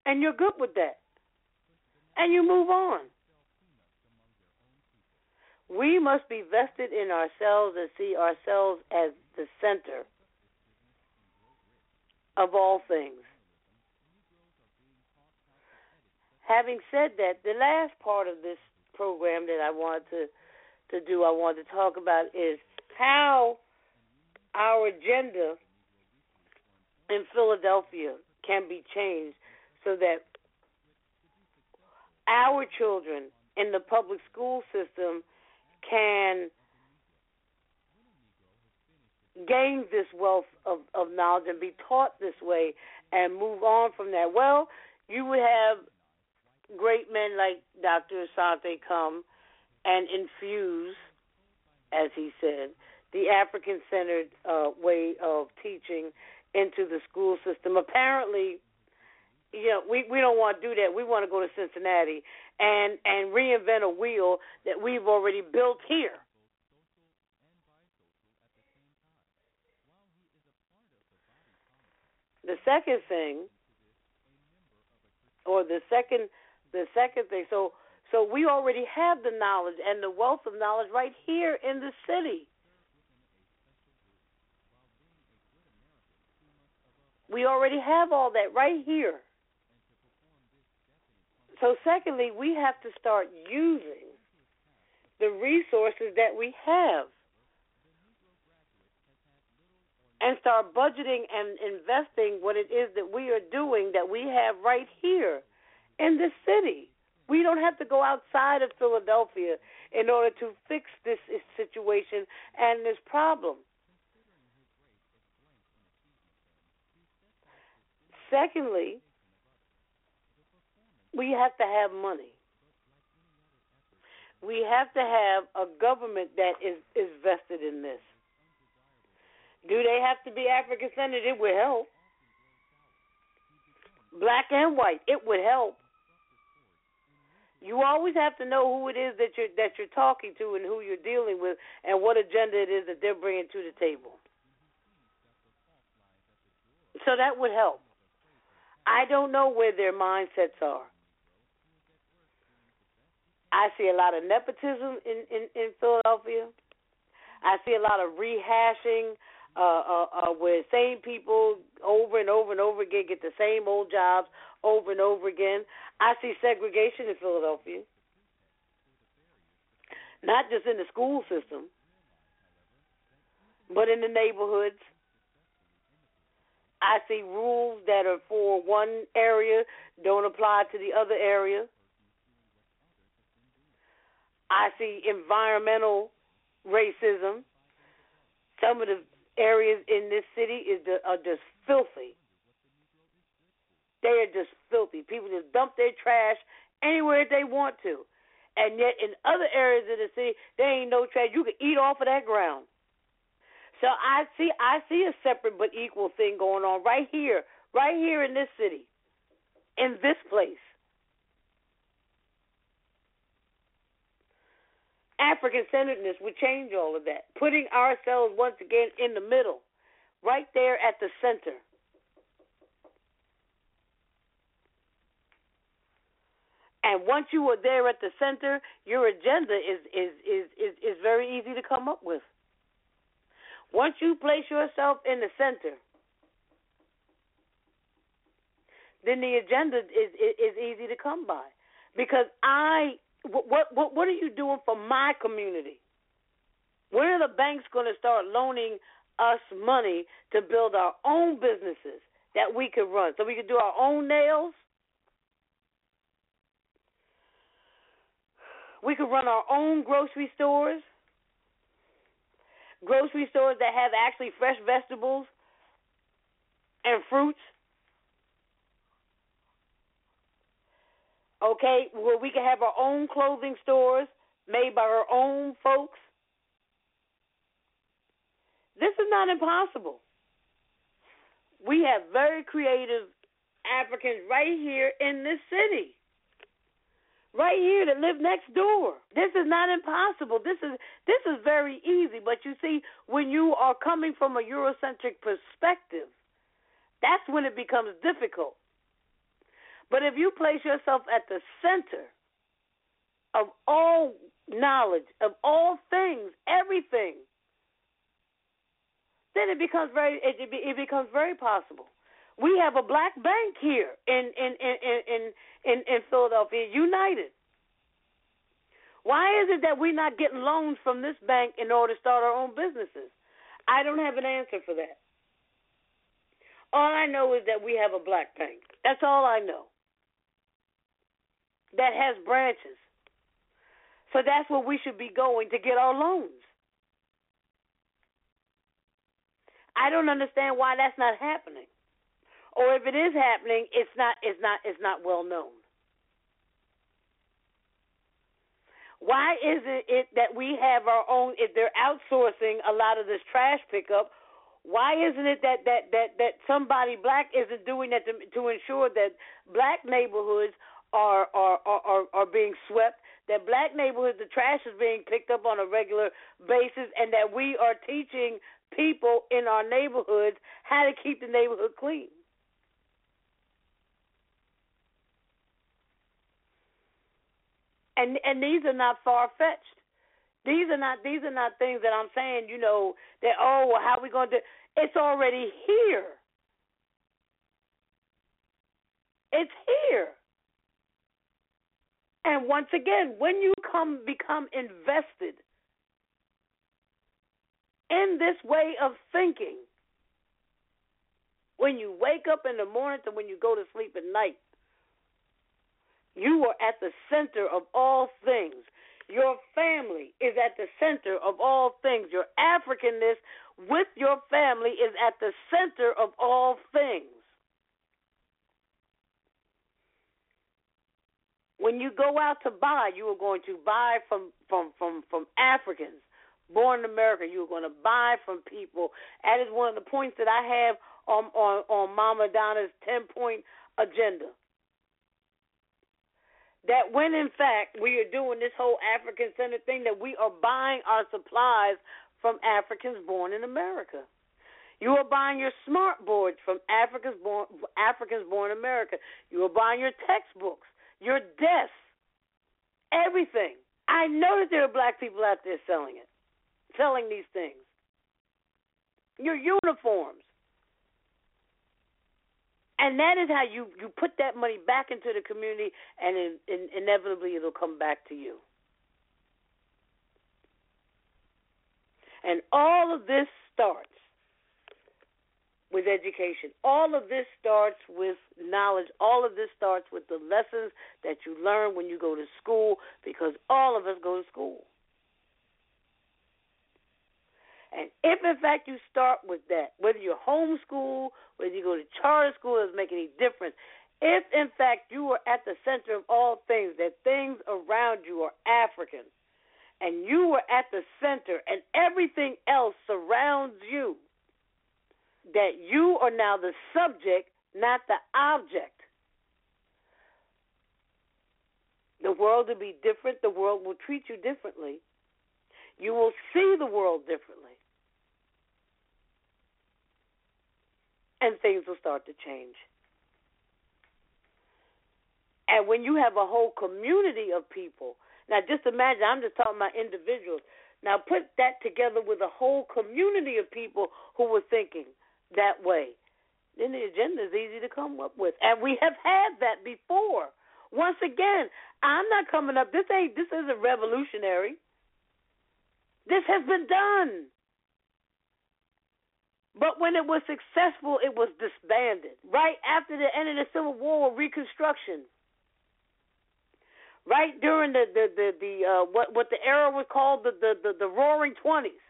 and you're good with that, and you move on. We must be vested in ourselves and see ourselves as the center of all things. Having said that, the last part of this program that I wanted to to do, I wanted to talk about is how our agenda in Philadelphia can be changed so that our children in the public school system can gain this wealth of, of knowledge and be taught this way and move on from that. Well, you would have great men like Dr. Asante come and infuse, as he said, the African centered uh, way of teaching into the school system. Apparently, you know, we, we don't want to do that. We want to go to Cincinnati and and reinvent a wheel that we've already built here. The second thing, or the second the second thing, so so we already have the knowledge and the wealth of knowledge right here in the city. We already have all that right here. So, secondly, we have to start using the resources that we have and start budgeting and investing what it is that we are doing that we have right here in this city. We don't have to go outside of Philadelphia in order to fix this situation and this problem. Secondly, we have to have money. We have to have a government that is, is vested in this. Do they have to be African centered? It would help. Black and white, it would help. You always have to know who it is that you're that you're talking to and who you're dealing with and what agenda it is that they're bringing to the table. So that would help. I don't know where their mindsets are. I see a lot of nepotism in, in, in Philadelphia. I see a lot of rehashing uh, uh, uh, where same people over and over and over again get the same old jobs over and over again. I see segregation in Philadelphia, not just in the school system, but in the neighborhoods. I see rules that are for one area don't apply to the other area. I see environmental racism. Some of the areas in this city is are just filthy. They are just filthy. People just dump their trash anywhere they want to. And yet in other areas of the city, there ain't no trash. You can eat off of that ground. So I see I see a separate but equal thing going on right here, right here in this city, in this place. African centeredness would change all of that. Putting ourselves once again in the middle, right there at the center. And once you are there at the center, your agenda is is is is, is very easy to come up with. Once you place yourself in the center, then the agenda is, is easy to come by. Because I what what what are you doing for my community? When are the banks going to start loaning us money to build our own businesses that we could run, so we could do our own nails? We could run our own grocery stores, grocery stores that have actually fresh vegetables and fruits. Okay, where we can have our own clothing stores made by our own folks. This is not impossible. We have very creative Africans right here in this city. Right here that live next door. This is not impossible. This is this is very easy. But you see, when you are coming from a Eurocentric perspective, that's when it becomes difficult. But if you place yourself at the center of all knowledge, of all things, everything, then it becomes very it, it becomes very possible. We have a black bank here in in in in in, in Philadelphia, United. Why is it that we're not getting loans from this bank in order to start our own businesses? I don't have an answer for that. All I know is that we have a black bank. That's all I know. That has branches. So that's where we should be going to get our loans. I don't understand why that's not happening or if it is happening, it's not it's not it's not well known. Why is it, it that we have our own? If they're outsourcing a lot of this trash pickup, why isn't it that that that that somebody black isn't doing that to, to ensure that black neighborhoods are are, are are being swept? That black neighborhoods, the trash is being picked up on a regular basis, and that we are teaching people in our neighborhoods how to keep the neighborhood clean. And and these are not far fetched. These are not these are not things that I'm saying. You know that oh well, how we going to? It's already here. It's here. And once again, when you come become invested in this way of thinking, when you wake up in the morning to when you go to sleep at night, you are at the center of all things. Your family is at the center of all things. Your Africanness with your family is at the center of all things. When you go out to buy, you are going to buy from from from from Africans born in America. You are going to buy from people. That is one of the points that I have on on on Mama Donna's ten point agenda that when in fact we are doing this whole African centered thing, that we are buying our supplies from Africans born in America. You are buying your smart boards from Africans born Africans born in America. You are buying your textbooks, your desks, everything. I know that there are black people out there selling it, selling these things. Your uniforms. And that is how you you put that money back into the community, and in, in, inevitably it'll come back to you. And all of this starts with education. All of this starts with knowledge. All of this starts with the lessons that you learn when you go to school, because all of us go to school. And if in fact you start with that, whether you're homeschool, whether you go to charter school, it doesn't make any difference. If in fact you are at the center of all things, that things around you are African, and you are at the center, and everything else surrounds you, that you are now the subject, not the object. The world will be different. The world will treat you differently You will see the world differently. And things will start to change. And when you have a whole community of people, now just imagine, I'm just talking about individuals. Now put that together with a whole community of people who were thinking that way. Then the agenda is easy to come up with. And we have had that before. Once again, I'm not coming up this ain't this isn't revolutionary. This has been done. But when it was successful, it was disbanded. Right after the end of the Civil War, Reconstruction right during the the the, the uh, what what the era was called the the the, the Roaring Twenties,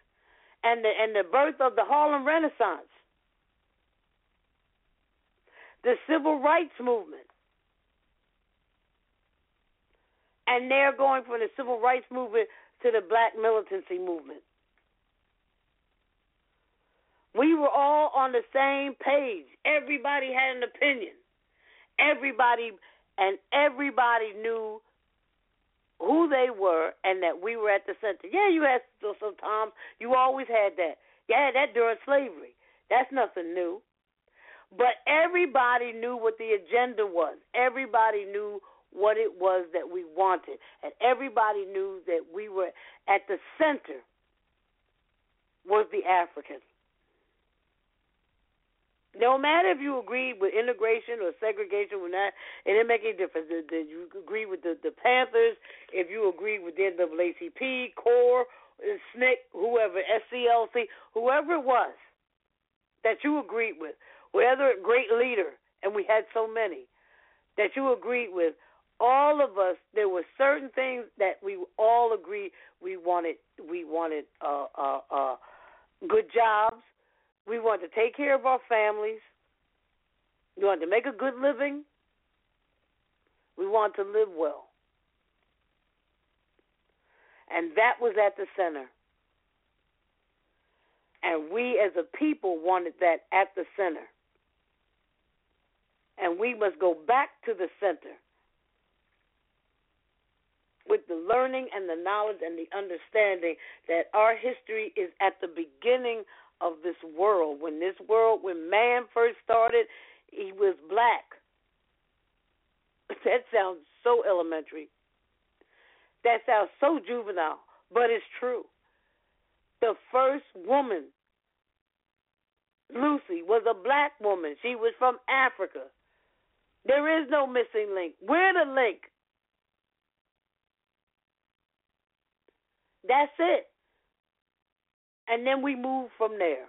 and the and the birth of the Harlem Renaissance, the Civil Rights Movement, and they're going from the Civil Rights Movement to the Black Militancy Movement. We were all on the same page. Everybody had an opinion. Everybody and everybody knew who they were and that we were at the center. Yeah, you had sometimes you always had that. Yeah, that during slavery. That's nothing new. But everybody knew what the agenda was. Everybody knew what it was that we wanted. And everybody knew that we were at the center was the African. No matter if you agree with integration or segregation or not, it didn't make any difference. Did you agree with the, the Panthers, if you agree with the NAACP, CORE, SNCC, whoever, SCLC, whoever it was that you agreed with, whether a great leader, and we had so many, that you agreed with, all of us, there were certain things that we all agreed we wanted. We wanted uh, uh, uh, good jobs we want to take care of our families. We want to make a good living. We want to live well. And that was at the center. And we as a people wanted that at the center. And we must go back to the center with the learning and the knowledge and the understanding that our history is at the beginning of this world. When this world, when man first started, he was black. That sounds so elementary. That sounds so juvenile, but it's true. The first woman, Lucy, was a black woman. She was from Africa. There is no missing link. We're the link. That's it and then we move from there.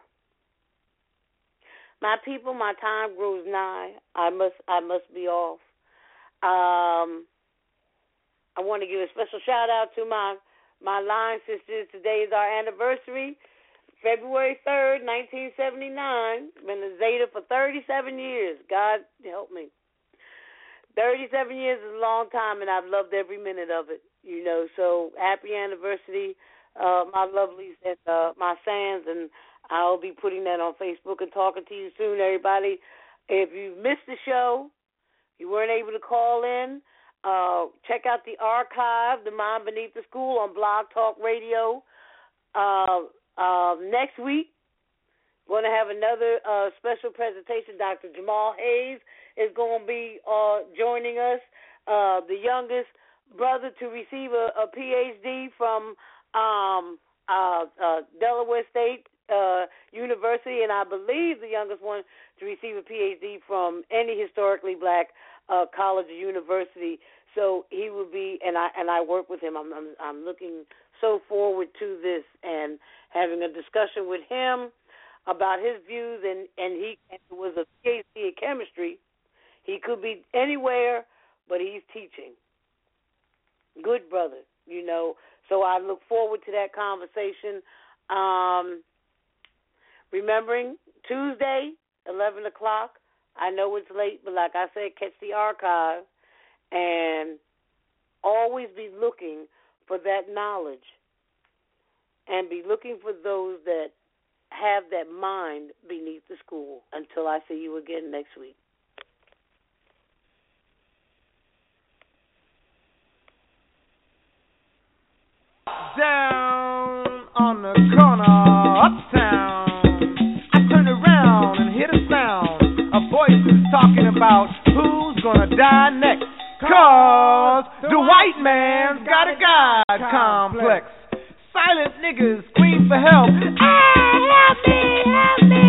My people, my time grows nigh. I must I must be off. Um, I want to give a special shout out to my my line sisters. Today is our anniversary, February third, nineteen seventy nine. Been a Zeta for thirty seven years. God help me. Thirty seven years is a long time, and I've loved every minute of it. You know, so happy anniversary uh, my lovelies and uh, my fans, and I'll be putting that on Facebook and talking to you soon, everybody. If you missed the show, you weren't able to call in, uh, check out the archive, The Mind Beneath the School, on Blog Talk Radio. Uh, uh, next week, we're going to have another special presentation. Dr. Jamal Hayes is going to be joining us, the youngest brother to receive a, a PhD from um, uh, uh, Delaware State uh, University, and I believe the youngest one to receive a PhD from any historically black uh, college or university. So he will be, and I and I work with him. I'm I'm, I'm looking so forward to this and having a discussion with him about his views. And and he was a PhD in chemistry. He could be anywhere, but he's teaching. Good brother, you know. So I look forward to that conversation. Um, remembering Tuesday, 11 o'clock. I know it's late, but like I said, catch the archive and always be looking for that knowledge and be looking for those that have that mind beneath the school. Until I see you again next week. Down. On the corner, uptown. I turned around and hear the sound of voices talking about who's gonna die next. Cause the white man's got a God complex. Silent niggas scream for help. Hey, help me, help me.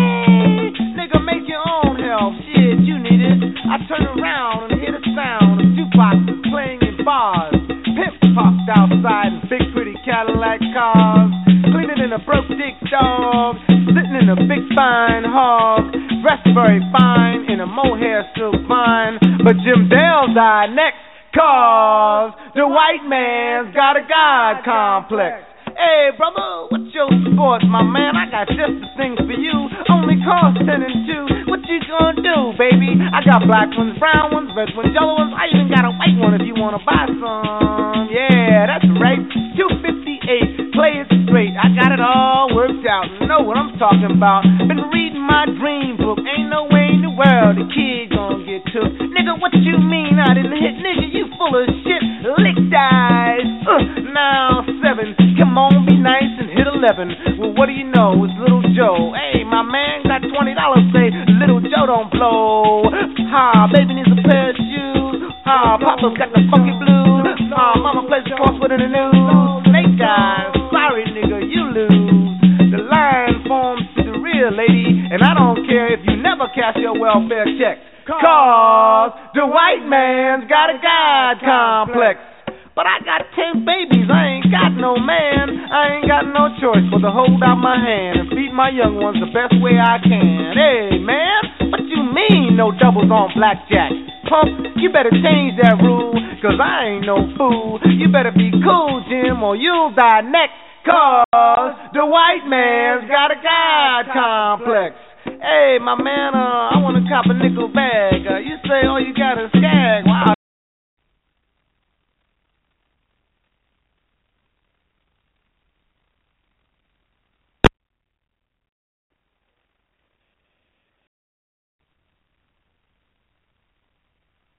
Nigga, make your own help. Shit, you need it. I turn around and hear the sound of jukeboxes playing in bars. Pimps popped outside in big pretty Cadillac cars. Cleaner than a broke dick dog. Sitting in a big fine hog. Dressed very fine in a mohair silk vine. But Jim Dale died next. Cause the white man's got a God complex. Hey, brother, what's your sport, my man? I got just the thing for you. Only cost ten and two. What you gonna do, baby? I got black ones, brown ones, red ones, yellow ones. I even got a white one if you wanna buy some. Yeah, that's right. Two fifty eight. Play it straight. I got it all worked out. Know what I'm talking about. Been reading my dream book. Ain't no way in the world the kid gonna get took. Nigga, what you mean I didn't hit? Nigga, you full of shit. Lick eyes. Uh, now seven. Come on, be nice and hit eleven. Well, what do you know? It's little Joe. Hey, my man got twenty dollars. Say little Joe don't blow. Ha, baby needs a pair of shoes. Ha, Papa's got the funky blues. Ha, Mama plays the crossword in the news. Snake eyes. Sorry, nigga, you lose. The line forms to the real lady, and I don't care if you never cash your welfare check. Cause the white man's got a God complex. But I got ten babies, I ain't got no man. I ain't got no choice but to hold out my hand and feed my young ones the best way I can. Hey, man, what you mean no doubles on blackjack? Pump, you better change that rule, cause I ain't no fool. You better be cool, Jim, or you'll die next. Cause the white man's got a God complex. Hey, my man, uh, I want to cop a nickel bag. Uh, you say all you got is skag. Wow,